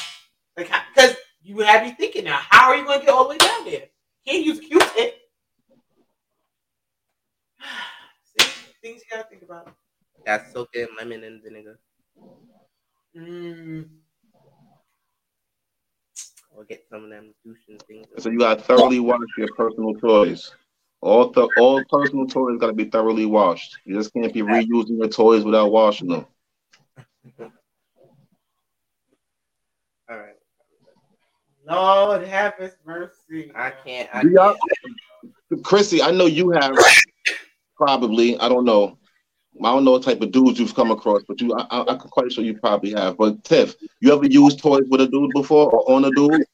Like because you have me thinking now. How are you gonna get all the way down there? Can't use a Q-tip. See, things you gotta think about. it. Got soak in lemon and vinegar. Mm, Or get some of them douching things. So you got to thoroughly wash your personal toys. All th- all personal toys got to be thoroughly washed. You just can't be reusing your toys without washing them. All right. Lord have His mercy. I can't. I can't. Chrissy, I know you have probably. I don't know. I don't know what type of dudes you've come across, but you, I, I, I'm quite sure you probably have. But Tiff, you ever used toys with a dude before or on a dude?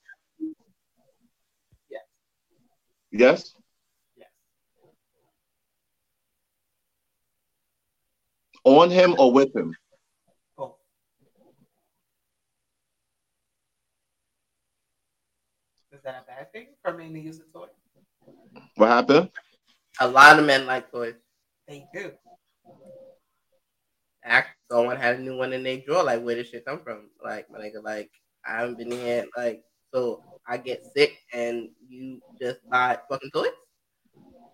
Yes. Yes. Yes. On him or with him? Oh. Is that a bad thing for men to use a toy? What happened? A lot of men like toys. They do. Act someone had a new one in their drawer. Like, where did shit come from? Like, my nigga, like, I haven't been here. Like, so I get sick and you just buy fucking toys.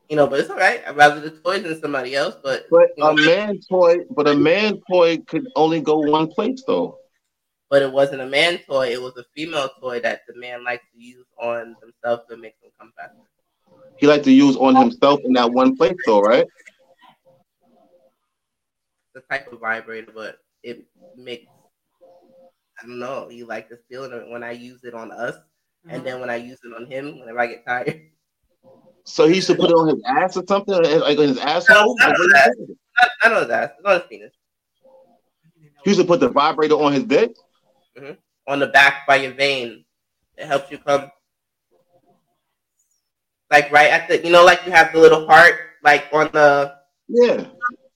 You know, but it's all right. I'd rather the toys than somebody else. But But you know, a man toy, but a man toy could only go one place though. But it wasn't a man toy. It was a female toy that the man likes to use on themselves to make them come faster. He like to use on himself in that one place though, right? the type of vibrator, but it makes I don't know. You like the feeling of it when I use it on us, and mm-hmm. then when I use it on him, whenever I get tired. So he should put it on his ass or something, like on his asshole. No, not on that. I, I know that. It's on his penis, He should put the vibrator on his dick. Mm-hmm. on the back by your vein. It helps you come. Like right at the, you know, like you have the little heart, like on the Yeah.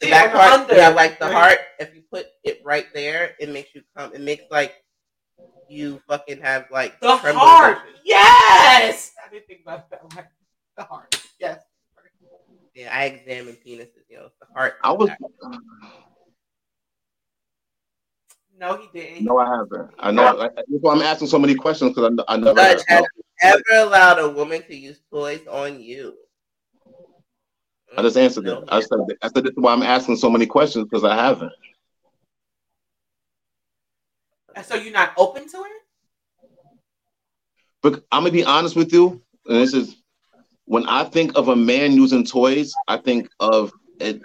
the back on part. under, You have like the right? heart. If you put it right there, it makes you come. It makes like you fucking have like The trembling heart. motion. Yes. I didn't think about that. one. The heart. Yes. Yeah, I examine penises. You know, the heart. I was No, he didn't. no, I haven't. I know. I, that's why I'm asking so many questions because I, I never. Judge, have you ever allowed a woman to use toys on you? I just answered No. it. I said I said this is why I'm asking so many questions because I haven't. Uh, so you're not open to it? But I'm gonna be honest with you, and this is when I think of a man using toys, I think of it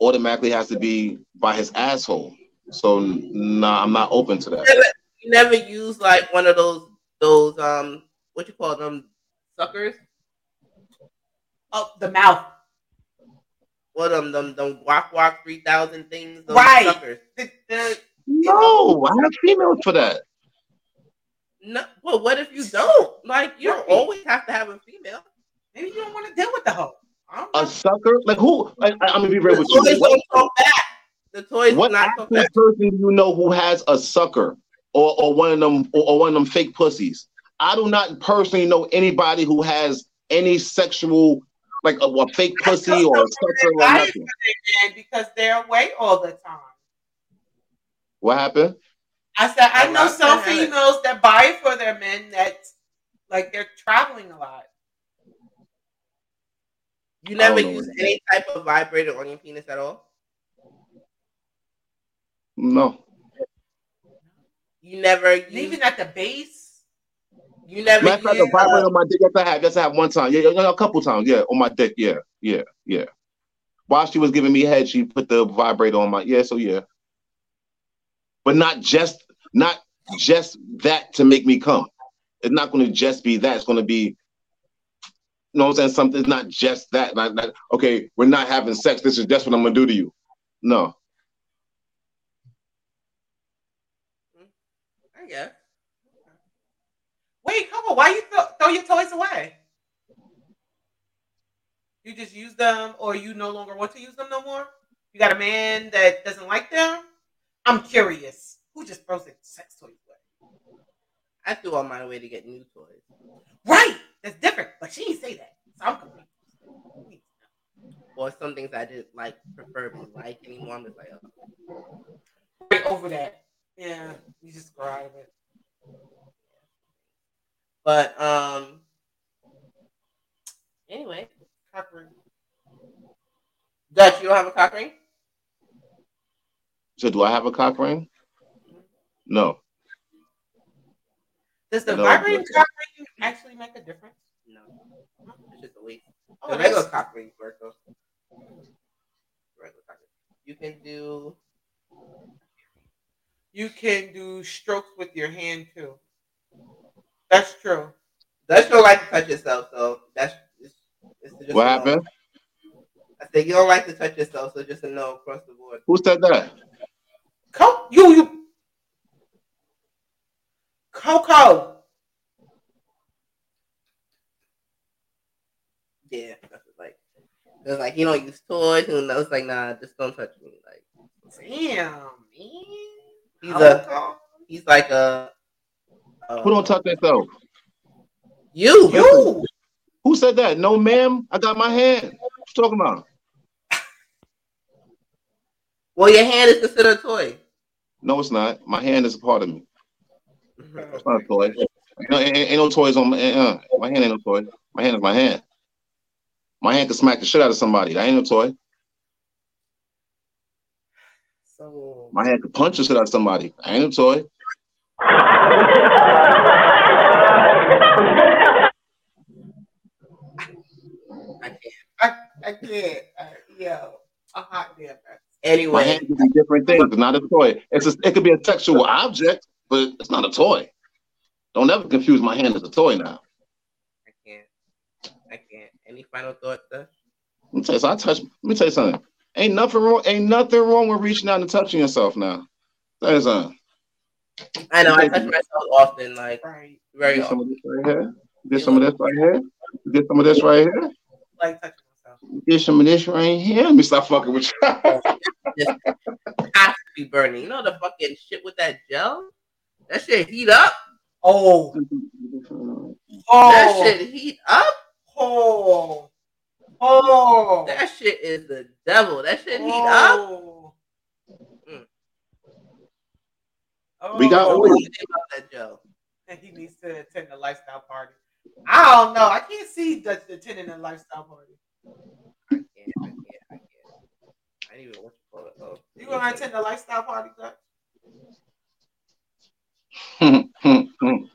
automatically has to be by his asshole. So nah, I'm not open to that. You never use like one of those those um what you call them suckers? Oh, the mouth. What them them them guac guac three thousand things? Right. Suckers. The, the, No, I have females for that. No, well, what if you don't? Like, you don't Right. always have to have a female. maybe you don't want to deal with the hoe. A sucker? Like who? Like, I, I'm gonna be real with you. toys don't talk back. The toys what not talk actual person do you know who has a sucker or, or one of them or, or one of them fake pussies? I do not personally know anybody who has any sexual like a, a fake pussy or a sucker or nothing. again because they're away all the time. What happened? I said I know some females that buy it for their men that like they're traveling a lot. You never I don't know use any type of vibrator on your penis at all. No. You never use, Even at the base. you never Matter of fact, use, a vibrator on my dick. Yes, I have. Yes, I have one time. Yeah, yeah, a couple times. Yeah, on my dick. Yeah, yeah, yeah. While she was giving me head, she put the vibrator on my. Yeah, so yeah. But not just, not just that to make me come. It's not going to just be that. It's going to be. You know what I'm saying? Something's not just that. Like, like, okay, we're not having sex. This is just what I'm gonna do to you. No. Guess. Wait, come on. Why you throw, throw your toys away? You just use them, or you no longer want to use them no more? You got a man that doesn't like them? I'm curious. Who just throws their sex toys away? I threw all mine away to get new toys. Right. That's different. But she didn't say that. So I'm confused. Or some things I didn't like preferably like anymore. I'm just like, oh. Right over that. Yeah. You just grow out of it. But um anyway. Cock ring. Dutch, you don't have a cock ring? So do I have a cock ring? No. Does the No, vibrating but- cock ring actually make a difference? No. It's just a waste. Oh, the regular that's- cock rings work though. Regular cock ring. You can do You can do strokes with your hand too. That's true. Dutch don't like to touch yourself, so that's it's, it's just What happened? I said you don't like to touch yourself, so just a no across the board. Who said that? Co- you you Coco. Yeah, that's what, like it's like he don't use toys, and I was like, nah, just don't touch me. Like Damn, man. He's a he's like a, a Who don't touch themselves? you You. Who said that? No, ma'am. I got my hand. What you talking about? Well, your hand is considered a toy. No, it's not. My hand is a part of me. It's not a toy. No, ain't, ain't no toys on my. Uh, my hand ain't no toy. My hand is my hand. My hand can smack the shit out of somebody. That ain't no toy. So My hand can punch the shit out of somebody. That ain't a toy. I can't. I, I can't. Uh, yo, a hot damn. Anyway, My hand can be different things. It's not a toy. It's a, it could be a sexual object, but it's not a toy. Don't ever confuse my hand as a toy now. I can't. I can't. Any final thoughts, Dutch? Let me tell you something. I touch. Let me tell you something. Ain't nothing wrong. Ain't nothing wrong with reaching out and touching yourself now. Tell you. I know I touch myself often, like Right. very Get some of this right here. Get some of this right here. Get some of this right here. Like touching myself. Get some of this right here. Let me stop fucking with you. Just has to be burning. You know the fucking shit with that gel? That shit heat up. Oh. Mm. That Oh. shit heat up. Oh. Oh. That shit is the devil. That shit heat up. Oh. Mm. Oh. We got oil. you think about that gel? And he needs to attend a lifestyle party. I don't know. I can't see Dutch attending a lifestyle party. I can't. I can't. I can't. I didn't even what you call it. Oh, You gonna attend a lifestyle party, Dutch?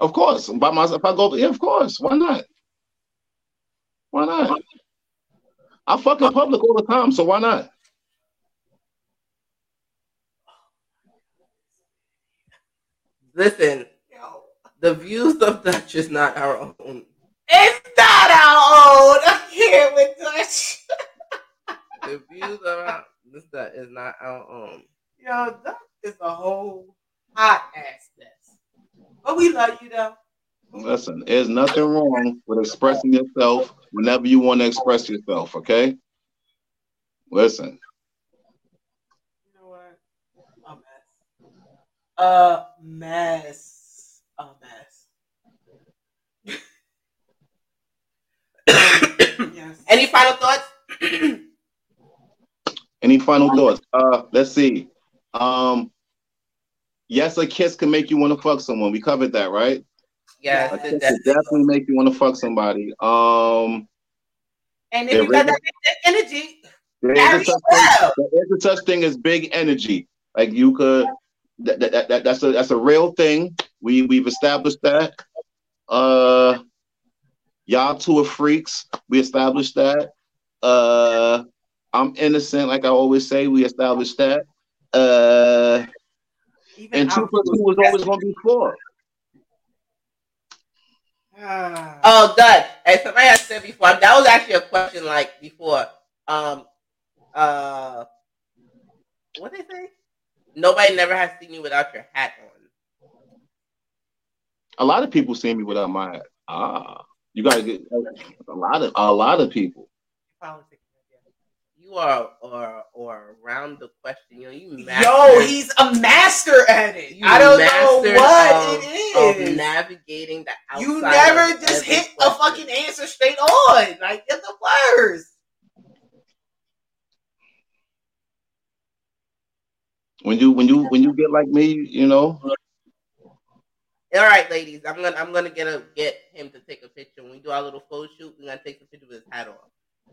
of course. By myself, if I go, yeah, of course. Why not? Why not? I fuck in public all the time, so why not? Listen, the views of Dutch is not our own. It's not our own. I'm here with Dutch. The views of our this that is not our own. Yo, Dutch is a whole hot ass mess. But we love you though. Listen, there's nothing wrong with expressing yourself whenever you want to express yourself, okay? Listen, You know what? A mess. A mess. A mess. yes. Any final thoughts? any final thoughts? Uh, let's see. Um, yes, a kiss can make you want to fuck someone. We covered that, right? Yes, A it definitely. definitely make you want to fuck somebody. Um, And Yeah, if you got that, energy, There is, a such thing, there is a such thing as big energy. Like you could, that, that, that, that's a that's a real thing. We we've established that. Uh, y'all two are freaks. We established that. Uh, I'm innocent, like I always say. We established that. Uh, Even and two two was always going to be four. Ah. Oh, Dutch. As somebody has said before, that was actually a question like before. Um, uh, what they say? Nobody never has seen you without your hat on. A lot of people see me without my hat. Ah, you got to get a lot of a lot of people. Politics. You are or or around the question. You know, you Yo, he's a master at it. I don't know what of- it of navigating the outside. You never just every hit a fucking answer straight on. Like get the words. When you when you when you get like me, you know, All right, ladies. I'm gonna I'm gonna get a get him to take a picture. When we do our little photo shoot, we're gonna take a picture with his hat on.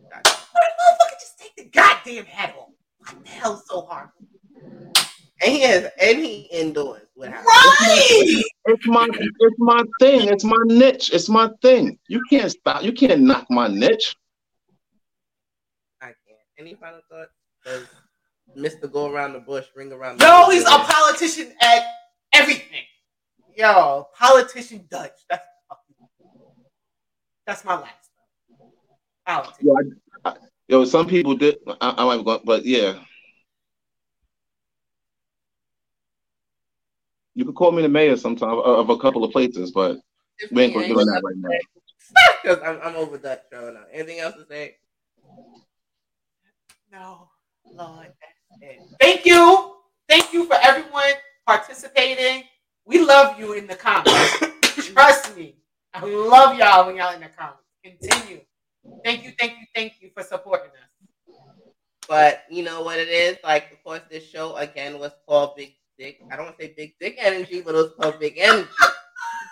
Gotcha. Motherfucker, just take the goddamn hat off. What the hell so hard? And he has, and he indoors. What happened? Right. it's my it's my thing. It's my niche. It's my thing. You can't stop. You can't knock my niche. I can't. Any final thoughts? Does Mr. Go around the bush, ring around the Yo, bush? he's a politician at everything. Yo, politician Dutch. That's that's my last. Politician. Yo, I, I, yo some people did. I, I might go, but yeah. You could call me the mayor sometime of, a couple of places, but we ain't gonna do that right now. Because I'm, I'm over that right now. Anything else to say? No, Lord, that's it. Thank you. Thank you for everyone participating. We love you in the comments. Trust me. I love y'all when y'all in the comments. Continue. Thank you, thank you, thank you for supporting us. But you know what it is? Like, of course, this show again was called Big Dick. I don't want to say Big Dick Energy, but it was called Big Energy.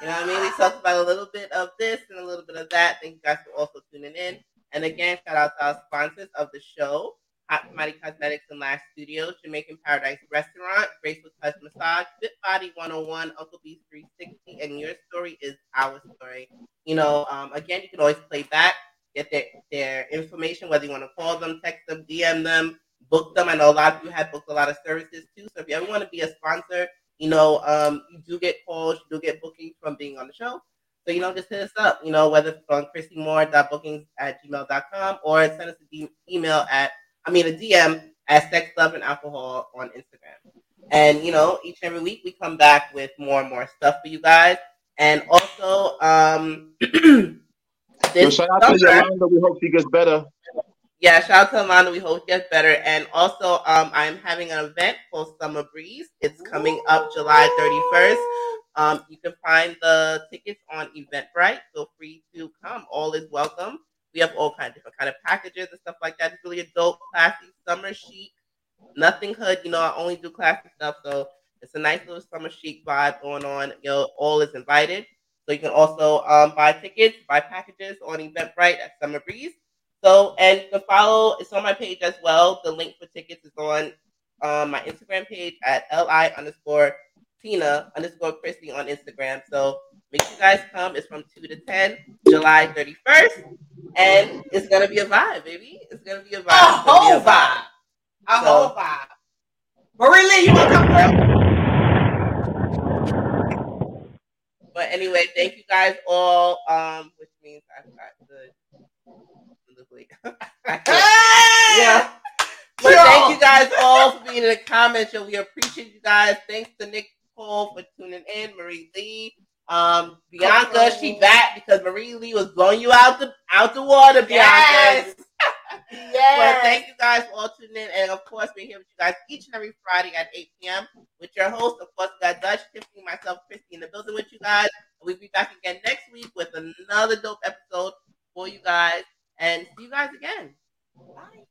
You know what I mean? We talked about a little bit of this and a little bit of that. Thank you guys for also tuning in. And again, shout out to our sponsors of the show. Hot Commodity Cosmetics and Lash Studios, Jamaican Paradise Restaurant, Graceful Touch Massage, Fit Body 101, Uncle B's 360, and your story is our story. You know, um, again, you can always play back, get their, their information, whether you want to call them, text them, DM them, book them. I know a lot of you have booked a lot of services too. So if you ever want to be a sponsor, you know, um, you do get calls, you do get bookings from being on the show. So, you know, just hit us up, you know, whether it's on christymore.bookings at gmail.com or send us an email at, I mean, a DM at Sex, Love, and Alcohol on Instagram. And, you know, each and every week we come back with more and more stuff for you guys. And also, um, this shout out to Yolanda. We hope she gets better. Yeah, shout out to Amanda. We hope it gets better. And also, um, I'm having an event called Summer Breeze. It's coming up July 31st. Um, you can find the tickets on Eventbrite. Feel free to come. All is welcome. We have all kinds of different kind of packages and stuff like that. It's really adult, classy, summer chic. Nothing hood. You know, I only do classy stuff, so it's a nice little summer chic vibe going on. You know, all is invited. So you can also um, buy tickets, buy packages on Eventbrite at Summer Breeze. So, and can follow, it's on my page as well. The link for tickets is on um, my Instagram page at li underscore Tina underscore Christy on Instagram. So make sure you guys come. It's from 2 to 10, July 31st. And it's going to be a vibe, baby. It's going to be a vibe. A It's gonna be whole vibe. A So- whole vibe. Marie Lee, you want to come through? But anyway, thank you guys all. Um, which means I've got the, the wait. Yeah. But thank you guys all for being in the comments. Yo, we appreciate you guys. Thanks to Nick Cole for tuning in. Marie Lee. Um, Bianca, she back because Marie Lee was blowing you out the out the water, Bianca. Yes. Well, Yes. thank you guys for all tuning in. And of course, we're here with you guys each and every Friday at 8 p.m. with your host. Of course, got Dutch, Tiffany, myself, Christy in the building with you guys. We'll be back again next week with another dope episode for you guys. And see you guys again. Bye.